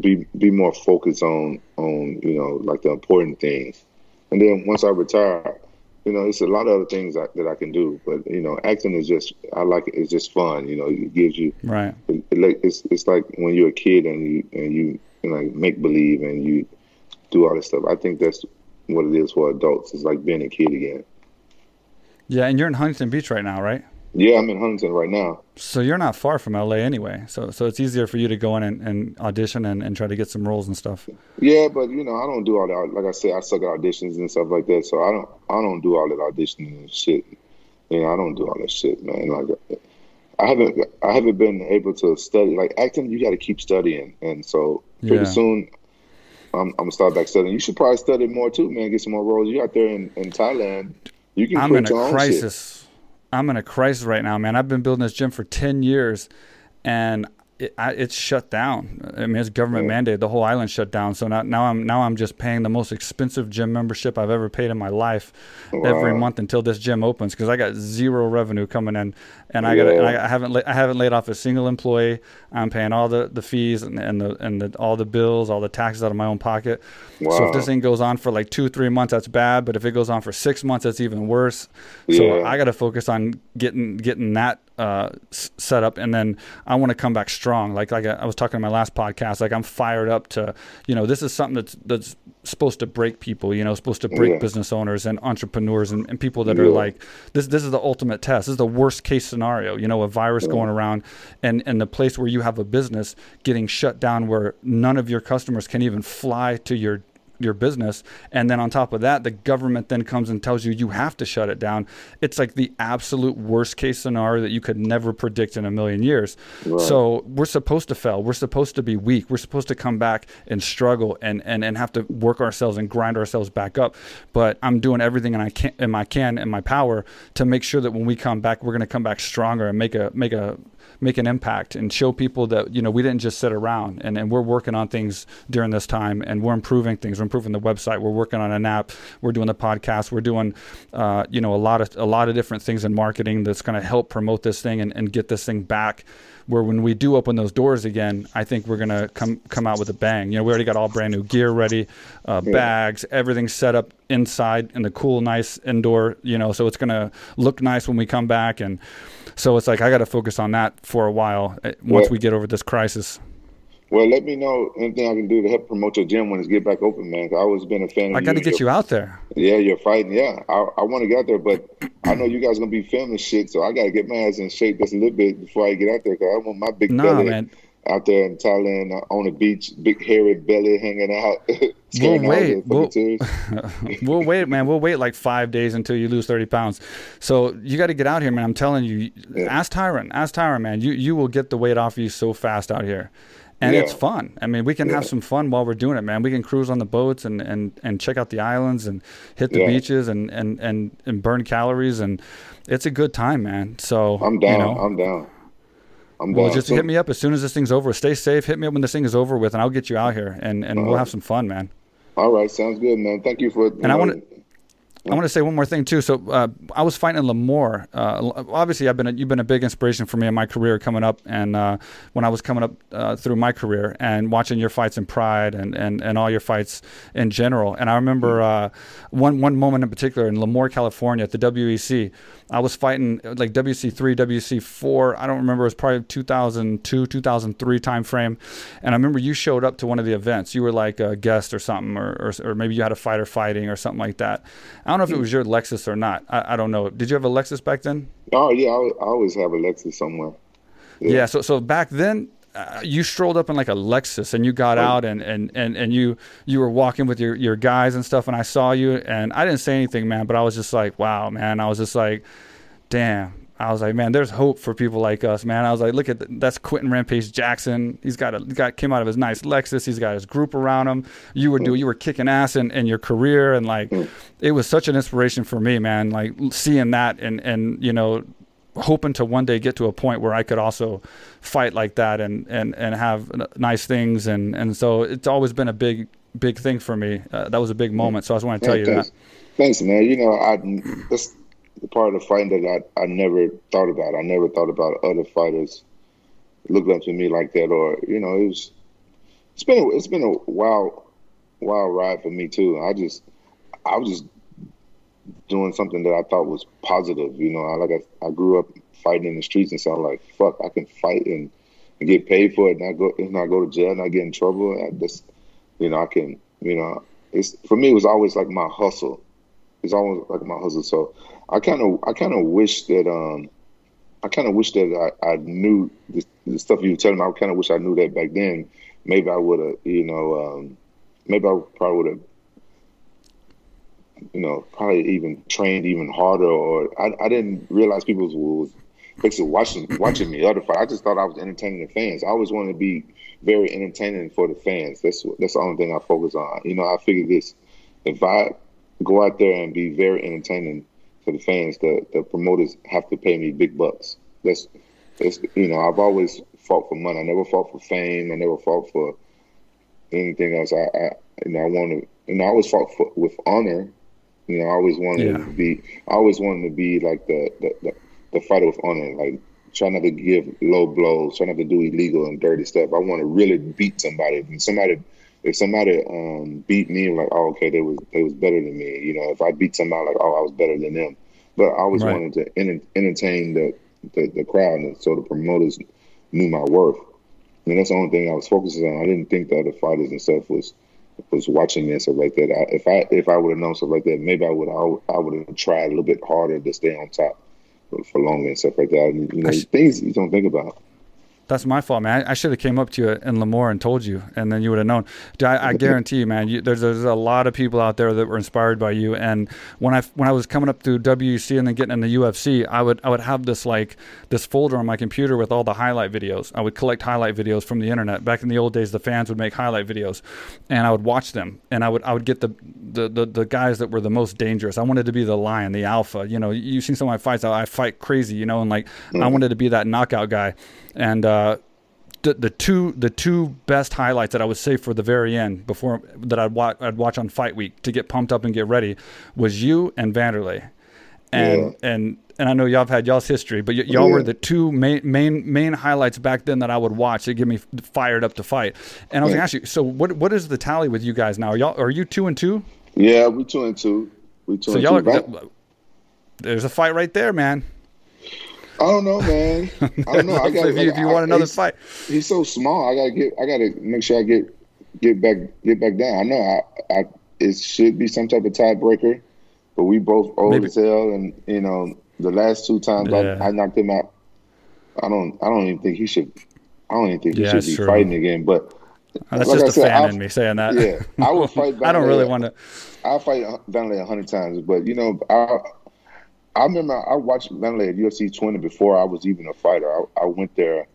be be more focused on on you know like the important things. And then once I retire, you know, it's a lot of other things I, that I can do. But you know, acting is just I like it. It's just fun. You know, it gives you right. It, it, it's it's like when you're a kid and you and you, you know, make believe and you do all this stuff. I think that's what it is for adults. It's like being a kid again. Yeah, and you're in Huntington Beach right now, right? Yeah, I'm in Huntington right now. So you're not far from LA anyway. So so it's easier for you to go in and, and audition and, and try to get some roles and stuff. Yeah, but you know, I don't do all that. Like I said, I suck at auditions and stuff like that. So I don't, I don't do all that auditioning and shit. You know, I don't do all that shit, man. Like, I haven't, I haven't been able to study. Like acting, you got to keep studying, and so pretty Yeah. soon, I'm, I'm gonna start back studying. You should probably study more too, man. Get some more roles. You out there in, in Thailand, you can I'm in a your own shit. I'm in a crisis right now, man. I've been building this gym for 10 years and it, I, it's shut down. I mean, it's government Yeah. mandated. The whole island shut down. So now, now I'm now I'm just paying the most expensive gym membership I've ever paid in my life every month until this gym opens because I got zero revenue coming in, and I got and I, haven't I haven't laid off a single employee. I'm paying all the, the fees and, and the and the, all the bills, all the taxes out of my own pocket. So if this thing goes on for like two three months, that's bad. But if it goes on for six months, that's even worse. So Yeah. I got to focus on getting getting that uh, set up, and then I want to come back strong. Like like I, was talking in my last podcast, like I'm fired up to you know this is something that's that's supposed to break people. You know, supposed to break Yeah. business owners and entrepreneurs and, and people that are like this. This is the ultimate test. This is the worst case scenario. You know, a virus going around, and and the place where you have a business getting shut down, where none of your customers can even fly to your your business. And then on top of that the government then comes and tells you you have to shut it down. It's like the absolute worst case scenario that you could never predict in a million years. Right. so we're supposed to fail. We're supposed to be weak. We're supposed to come back and struggle and and, and have to work ourselves and grind ourselves back up. But i'm doing everything and i can in my can in my power to make sure that when we come back we're going to come back stronger and make a make a make an impact and show people that you know we didn't just sit around and, and we're working on things during this time and we're improving things. We're improving the website. We're working on an app. We're doing the podcast. We're doing uh, you know a lot of a lot of different things in marketing that's going to help promote this thing and, and get this thing back where when we do open those doors again, I think we're gonna come come out with a bang. You know, we already got all brand new gear ready, uh, Yeah. bags, everything set up inside in the cool, nice indoor. You know, so it's gonna look nice when we come back, and so it's like I got to focus on that for a while uh, once Well- we get over this crisis. Well, let me know anything I can do to help promote your gym when it's get back open, man. 'cause I always been a fan of I got to get your- you out there. Yeah, you're fighting. Yeah, I, I want to get out there, but I know you guys gonna be filming shit, so I gotta get my ass in shape just a little bit before I get out there. Cause I want my big Nah, belly man. out there in Thailand uh, on the beach, big hairy belly hanging out. all wait. We'll- we'll wait, man. We'll wait like five days until you lose thirty pounds. So you got to get out here, man. I'm telling you. Yeah. Ask Tyron. Ask Tyron, man. You you will get the weight off you so fast out here, and Yeah. it's fun. I mean, we can have some fun while we're doing it, man. We can cruise on the boats and and and check out the islands and hit the Yeah. beaches and and and and burn calories and it's a good time, man. So I'm down. You know, I'm down. I'm well, down. just So- hit me up as soon as this thing's over. Stay safe. Hit me up when this thing is over with, and I'll get you out here and and we'll Uh-huh. have some fun, man. All right, sounds good, man. Thank you for. And I wanna- I want to say one more thing too. So uh, I was fighting Lemoore. Uh, obviously, I've been a, you've been a big inspiration for me in my career coming up, and uh, when I was coming up uh, through my career and watching your fights in Pride and, and, and all your fights in general. And I remember uh, one one moment in particular in Lemoore, California, at the WEC. I was fighting uh, like WC three, WC four. I don't remember. It was probably 2002, 2003 time frame. And I remember you showed up to one of the events. You were like a guest or something, or, or, or maybe you had a fighter fighting or something like that. I don't know if it was your Lexus or not. I, I don't know. Did you have a Lexus back then? Oh yeah, I, I always have a Lexus somewhere. Yeah. Yeah. so so back then. Uh, you strolled up in like a Lexus and you got Oh. out and, and, and, and you you were walking with your, your guys and stuff and I saw you and I didn't say anything man but I was just like wow man I was just like damn I was like man there's hope for people like us man I was like look at the, that's Quinton Rampage Jackson he's got a got came out of his nice Lexus he's got his group around him you were doing you were kicking ass in, in your career and like it was such an inspiration for me man like seeing that and and you know hoping to one day get to a point where I could also fight like that and and and have nice things and and so it's always been a big big thing for me. Uh, that was a big moment. So I just want to tell Yeah, you thanks. that. Thanks, man. You know, I that's the part of the fighting that I, I never thought about. I never thought about other fighters looking up to me like that, or you know, it was. It's been a, it's been a wild, wild ride for me too. I just, I was just doing something that I thought was positive. You know, I like I, I grew up fighting in the streets, and so I'm like, fuck, I can fight and, and get paid for it, not go, and not go to jail, not get in trouble. I just, you know, I can, you know, it's for me. It was always like my hustle. It's always like my hustle. So I kind of, I kind of wish that, um, I kind of wish that I, I knew the, the stuff you were telling me. I kind of wish I knew that back then. Maybe I would have, you know, um, maybe I probably would have, you know, probably even trained even harder. Or I, I didn't realize people was, was basically watching watching me other fight. I just thought I was entertaining the fans. I always wanted to be very entertaining for the fans. That's that's the only thing I focus on. You know, I figured this: if I go out there and be very entertaining for the fans, the the promoters have to pay me big bucks. That's that's you know, I've always fought for money. I never fought for fame. I never fought for anything else. I, I you know, I want to, you know, I always fought for, with honor. You know, I always wanted Yeah. to be. I always wanted to be like the the, the the fighter with honor, like try not to give low blows, try not to do illegal and dirty stuff. I want to really beat somebody. If somebody, if somebody um, beat me, like, oh, okay, they was they was better than me. You know, if I beat somebody, like, oh, I was better than them. But I always Right. wanted to enter, entertain the, the the crowd, and so the promoters knew my worth. And that's the only thing I was focusing on. I didn't think the other fighters and stuff was was watching me and stuff like that. I, if I if I would have known stuff like that, maybe I would I would have tried a little bit harder to stay on top for, for longer and stuff like that. And, you know, I things you don't think about. That's my fault, man. I, I should have came up to you in Lemoore and told you, and then you would have known. Dude, I, I guarantee you, man. You, there's there's a lot of people out there that were inspired by you. And when I when I was coming up through WEC and then getting in the UFC, I would I would have this like this folder on my computer with all the highlight videos. I would collect highlight videos from the internet. Back in the old days, the fans would make highlight videos, and I would watch them. And I would I would get the the the, the guys that were the most dangerous. I wanted to be the lion, the alpha. You know, you've seen some of my fights. I, I fight crazy, you know, and like I mm. wanted to be that knockout guy. And uh, the, the two the two best highlights that I would say for the very end before that I'd watch I'd watch on fight week to get pumped up and get ready was you and Vanderlei. And and and I know y'all have had y'all's history, but y- y'all yeah. were the two main main main highlights back then that I would watch. They get me fired up to fight. And I was yeah. to ask you, so what what is the tally with you guys now? Are y'all are you two and two? Yeah, we two and two. We two so and y'all two. Are, there's a fight right there, man. I don't know, man. I don't know. I got if, you, if you want another fight. He's so small. I gotta get. I gotta make sure I get get back get back down. I know. I, I it should be some type of tiebreaker, but we both old Maybe. as hell, and you know the last two times yeah. I, I, knocked him out. I don't. I don't even think he should. I don't even think he yeah, should be true. fighting again. But that's like just I a said, fan I'll, in me saying that. Yeah, I would fight. I don't really want to. I'll fight Vanderlei a hundred times, but you know, I I remember I watched Vanderlei at UFC 20 before I was even a fighter. I, I went there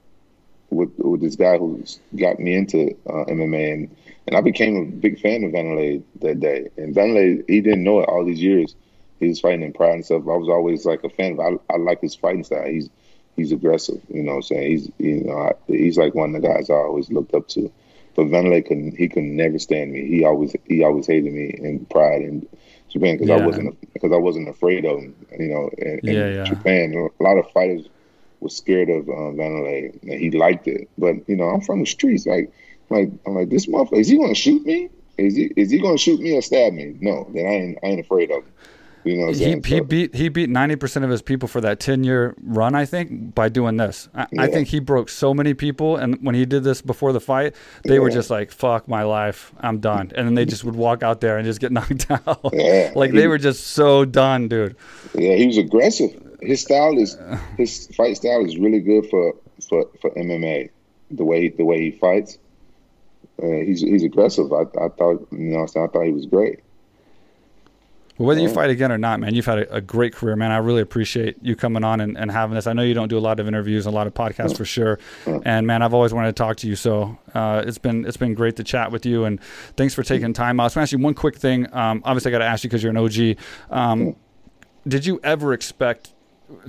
with with this guy who got me into uh, MMA, and and I became a big fan of Vanderlei that day. And Vanderlei, he didn't know it all these years. He was fighting in pride and stuff. I was always like a fan of. I, I like his fighting style. He's he's aggressive. You know, what I'm saying he's you know I, he's like one of the guys I always looked up to. But Vanderlei could he could never stand me. He always he always hated me in pride and Japan because yeah. I wasn't because I wasn't afraid of him. You know, in, yeah, yeah. Japan a lot of fighters were scared of uh, Vanderlei and he liked it. But you know, I'm from the streets. Like like I'm like this motherfucker is he going to shoot me? Is he is he going to shoot me or stab me? No, then I ain't I ain't afraid of him. You know, he, he beat he beat ninety percent of his people for that ten year run. I think by doing this, I, yeah. I, think he broke so many people. And when he did this before the fight, they yeah. were just like, "Fuck my life, I'm done." And then they just would walk out there and just get knocked out. Yeah. like he, they were just so done, dude. Yeah, he was aggressive. His style is his fight style is really good for for, for MMA. The way the way he fights, uh, he's he's aggressive. I, I thought you know I thought he was great. Well, whether you fight again or not, man, you've had a, a, great career, man. I really appreciate you coming on and, and, having this. I know you don't do a lot of interviews, a lot of podcasts for sure, and man, I've always wanted to talk to you. So uh, it's been it's been great to chat with you, and thanks for taking time. Out. I was going to ask you one quick thing. Um, obviously, I got to ask you because you're an OG. Um, did you ever expect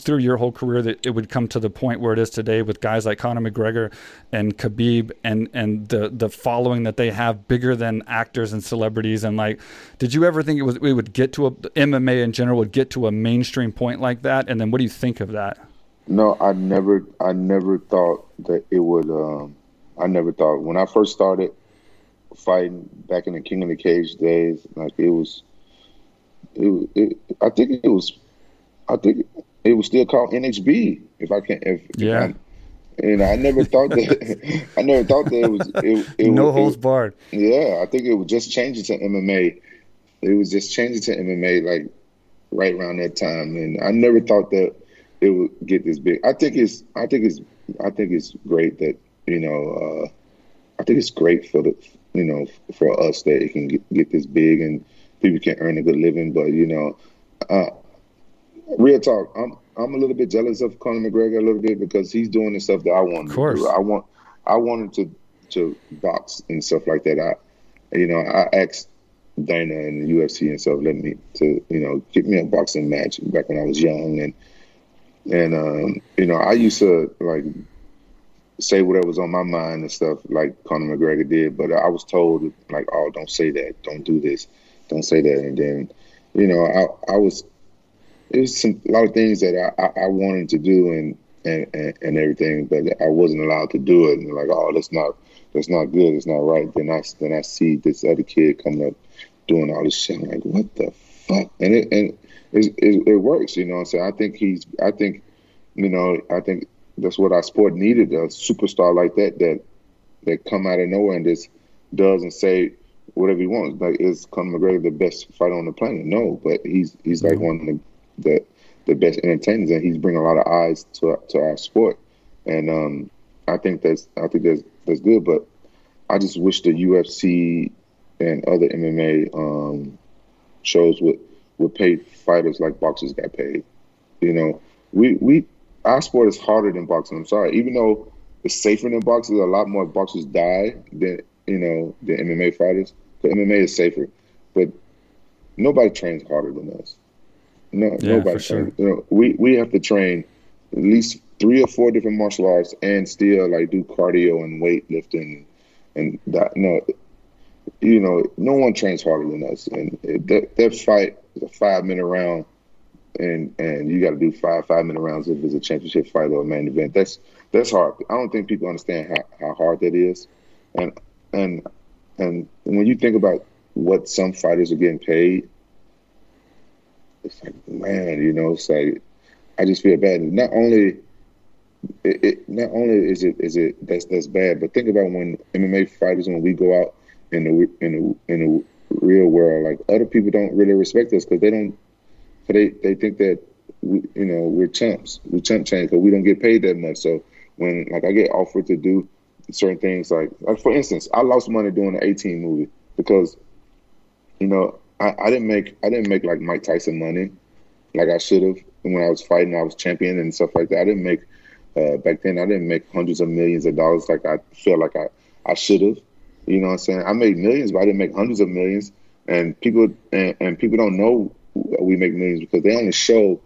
through your whole career that it would come to the point where it is today with guys like Conor McGregor and Khabib and and the the following that they have bigger than actors and celebrities and like did you ever think it was we would get to a MMA in general would get to a mainstream point like that and then what do you think of that? No, I never I never thought that it would um I never thought when I first started fighting back in the King of the Cage days like it was it, it I think it was I think it was still called NHB. If I can, if yeah. If I, and I never thought that. I never thought that it was. It, it no was, holds barred. Yeah, I think it was just changing to MMA. It was just changing to MMA like right around that time, and I never thought that it would get this big. I think it's. I think it's. I think it's great that you know. Uh, I think it's great for the you know for us that it can get, get this big and people can earn a good living. But you know, uh, real talk. I'm I'm a little bit jealous of Conor McGregor a little bit because he's doing the stuff that I want. Of course, I want I wanted to to box and stuff like that. I you know I asked Dana and the UFC and stuff let me to you know get me a boxing match back when I was young and and um, you know I used to like say whatever was on my mind and stuff like Conor McGregor did, but I was told like oh don't say that, don't do this, don't say that, and then you know I I was there's some a lot of things that I, I, I wanted to do and, and, and, and everything, but I wasn't allowed to do it. And like, oh, that's not that's not good. It's not right. Then I then I see this other kid coming up doing all this shit. I'm like, what the fuck? And it and it, it, it works. You know. what I'm saying I think he's. I think you know. I think that's what our sport needed a superstar like that that that come out of nowhere and just does and say whatever he wants. Like is Conor McGregor the best fighter on the planet? No, but he's he's like one of the the the best entertainers, and he's bringing a lot of eyes to to our sport. And um, I think that's I think that's that's good. But I just wish the UFC and other MMA um, shows would would pay fighters like boxers got paid. You know, we we our sport is harder than boxing. I'm sorry, even though it's safer than boxing, a lot more boxers die than you know the MMA fighters. The MMA is safer, but nobody trains harder than us. No, yeah, nobody. Sure. You know, we we have to train at least three or four different martial arts and still like do cardio and weightlifting and that. No, you know, no one trains harder than us. And that that fight is a five minute round. and and you got to do five five minute rounds if it's a championship fight or a main event. That's that's hard. I don't think people understand how, how hard that is, and and and when you think about what some fighters are getting paid, it's like man, you know, it's like I just feel bad. Not only it, it, not only is it is it that's that's bad, but think about when MMA fighters when we go out in the in the in the real world, like other people don't really respect us because they don't, they they think that we, you know we're chumps, we chump change because we don't get paid that much. So when like I get offered to do certain things, like like for instance, I lost money doing the A Team movie because you know I, I didn't make I didn't make like Mike Tyson money like I should have when I was fighting. I was champion and stuff like that. I didn't make uh, back then. I didn't make hundreds of millions of dollars like I feel like I I should have. You know what I'm saying? I made millions, but I didn't make hundreds of millions. And people and, and people don't know we make millions because they only show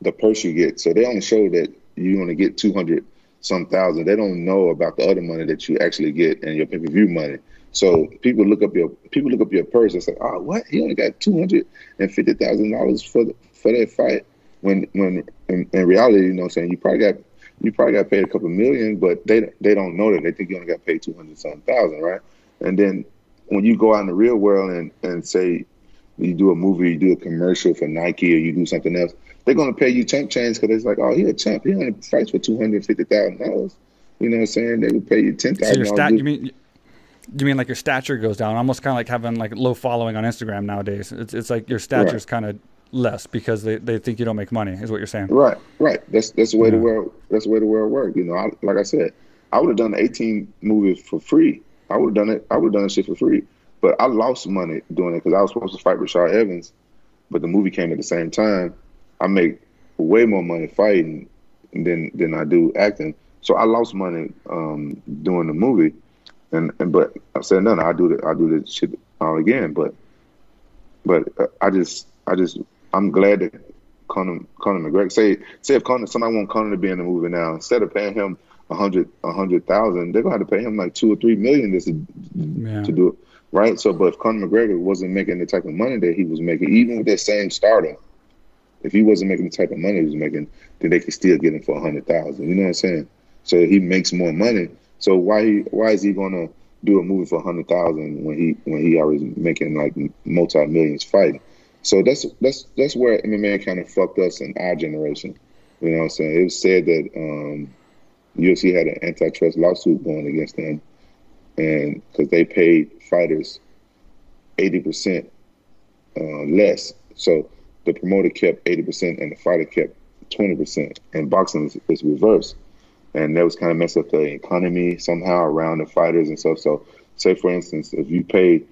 the purse you get. So they only show that you only get two hundred some thousand. They don't know about the other money that you actually get and your pay per view money. So people look up your people look up your purse and say, "Oh, what? He only got two hundred and fifty thousand dollars for the, for that fight." When when in, in reality, you know, what I'm saying you probably got you probably got paid a couple million, but they they don't know that. They think you only got paid two hundred something thousand, right? And then when you go out in the real world and and say you do a movie, you do a commercial for Nike, or you do something else, they're gonna pay you chump change because it's like, oh, he a champ. He only fights for two hundred fifty thousand dollars. You know what I'm saying? They would pay you ten thousand. So you mean you mean like your stature goes down? Almost kind of like having like low following on Instagram nowadays. It's it's like your stature's right. kind of less because they, they think you don't make money is what you're saying right right that's that's the way yeah. the world that's the way the world works you know I, like i said i would have done the A Team movie for free i would have done it i would have done that shit for free but i lost money doing it because i was supposed to fight rashad evans but the movie came at the same time i make way more money fighting than than i do acting so i lost money um, doing the movie and, and but i said no no i do the, i do this shit all again but but uh, i just I just I'm glad that Conor Conor McGregor say say if Conor somebody want Conor to be in the movie now instead of paying him a hundred a hundred thousand they're gonna have to pay him like two or three million just to, yeah. to do it right so but if Conor McGregor wasn't making the type of money that he was making even with that same starter if he wasn't making the type of money he was making then they could still get him for a hundred thousand you know what I'm saying so he makes more money so why why is he gonna do a movie for a hundred thousand when he when he already making like multi millions fighting so that's that's that's where MMA kind of fucked us in our generation. You know what I'm saying? It was said that um, UFC had an antitrust lawsuit going against them, and because they paid fighters eighty percent uh, less, so the promoter kept eighty percent and the fighter kept twenty percent. And boxing is, is reversed, and that was kind of messed up the economy somehow around the fighters and stuff. So, say for instance, if you paid,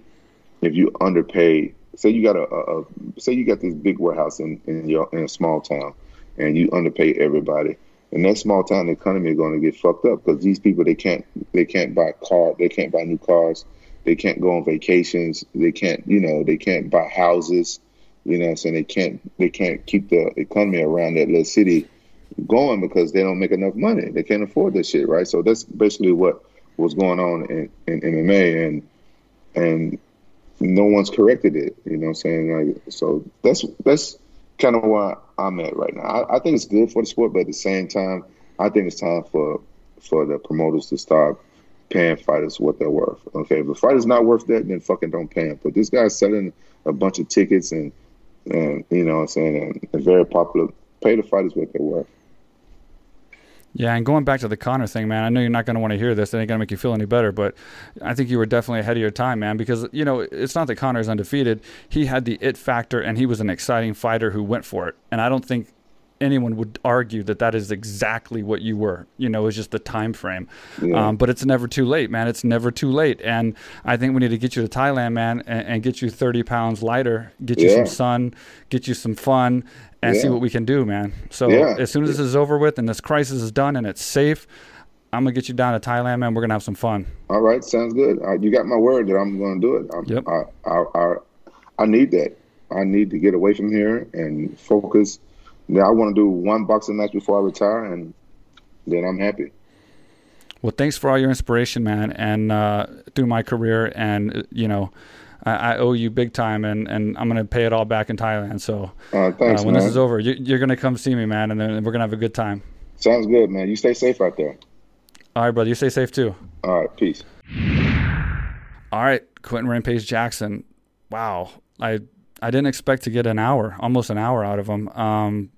if you underpaid say you got a, a, say you got this big warehouse in in your in a small town, and you underpay everybody. In that small town, the economy is going to get fucked up because these people they can't they can't buy car they can't buy new cars, they can't go on vacations, they can't you know they can't buy houses, you know, so they can't they can't keep the economy around that little city going because they don't make enough money. They can't afford this shit, right? So that's basically what was going on in, in MMA and and no one's corrected it. You know what I'm saying? Like, so that's that's kind of where I'm at right now. I, I, think it's good for the sport, but at the same time, I think it's time for for the promoters to start paying fighters what they're worth. Okay, if a fighter's not worth that, then fucking don't pay him. But this guy's selling a bunch of tickets and and you know what I'm saying, and very popular. Pay the fighters what they're worth. Yeah, and going back to the Conor thing, man, I know you're not going to want to hear this. It ain't going to make you feel any better, but I think you were definitely ahead of your time, man, because, you know, it's not that Conor is undefeated. He had the it factor, and he was an exciting fighter who went for it. And I don't think anyone would argue that that is exactly what you were. You know, it's just the time frame. Yeah. Um, but it's never too late, man. It's never too late. And I think we need to get you to Thailand, man, and, and get you 30 pounds lighter, get you yeah. some sun, get you some fun, and yeah. see what we can do, man. So as soon as this is over with and this crisis is done and it's safe, I'm gonna get you down to Thailand, man. We're gonna have some fun. All right, sounds good. Uh, you got my word that I'm gonna do it. I'm, yep. I, I, I, I need that. I need to get away from here and focus Now I want to do one boxing match before I retire, and then I'm happy. Well, thanks for all your inspiration, man, and uh, through my career, and uh, you know, I, I, owe you big time, and, and I'm gonna pay it all back in Thailand. So uh, thanks, uh, when man. this is over, you, are gonna come see me, man, and then we're gonna have a good time. Sounds good, man. You stay safe out there. All right, brother. You stay safe too. All right, peace. All right, Quinton Rampage Jackson. Wow, I I didn't expect to get an hour, almost an hour out of him. Um,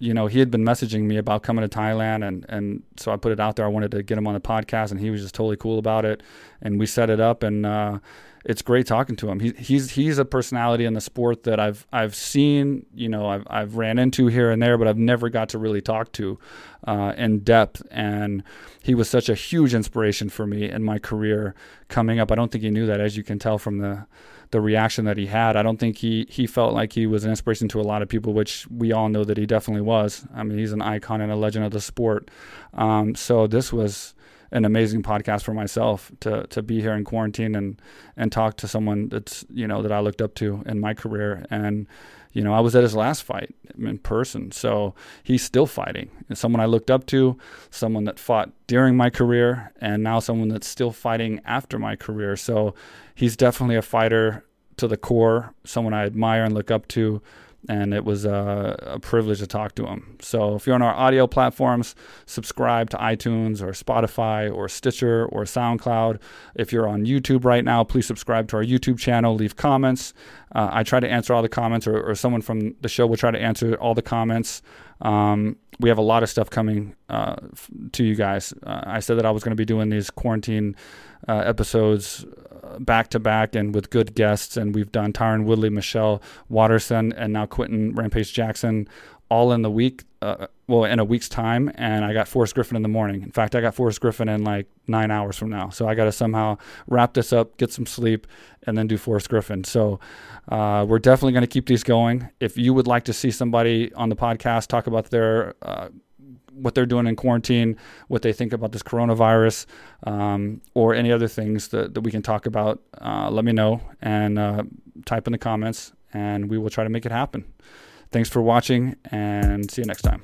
you know, he had been messaging me about coming to Thailand, and and so I put it out there. I wanted to get him on the podcast, and he was just totally cool about it. And we set it up, and uh, it's great talking to him. He, he's he's a personality in the sport that I've I've seen, you know, I've I've ran into here and there, but I've never got to really talk to uh, in depth. And he was such a huge inspiration for me in my career coming up. I don't think he knew that, as you can tell from the the reaction that he had. I don't think he he felt like he was an inspiration to a lot of people, which we all know that he definitely was. I mean, he's an icon and a legend of the sport. Um, so this was an amazing podcast for myself to to be here in quarantine and and talk to someone that's you know that I looked up to in my career. And you know I was at his last fight in person. So he's still fighting. And someone I looked up to someone that fought during my career and now someone that's still fighting after my career. So he's definitely a fighter to the core someone I admire and look up to and it was a, a, privilege to talk to him. So if you're on our audio platforms, subscribe to iTunes or Spotify or Stitcher or SoundCloud. If you're on YouTube right now, please subscribe to our YouTube channel, leave comments. Uh, I try to answer all the comments, or, or, someone from the show will try to answer all the comments. Um, we have a lot of stuff coming uh, to you guys. Uh, I said that I was going to be doing these quarantine uh, episodes back to back and with good guests. And we've done Tyron Woodley, Michelle Waterson, and now Quinton Rampage Jackson all in the week. Uh, well, in a week's time, and I got Forrest Griffin in the morning. In fact, I got Forrest Griffin in like nine hours from now. So I got to somehow wrap this up, get some sleep, and then do Forrest Griffin. So uh, we're definitely going to keep these going. If you would like to see somebody on the podcast talk about their uh, what they're doing in quarantine, what they think about this coronavirus, um, or any other things that, that we can talk about, uh, let me know and uh, type in the comments, and we will try to make it happen. Thanks for watching, and see you next time.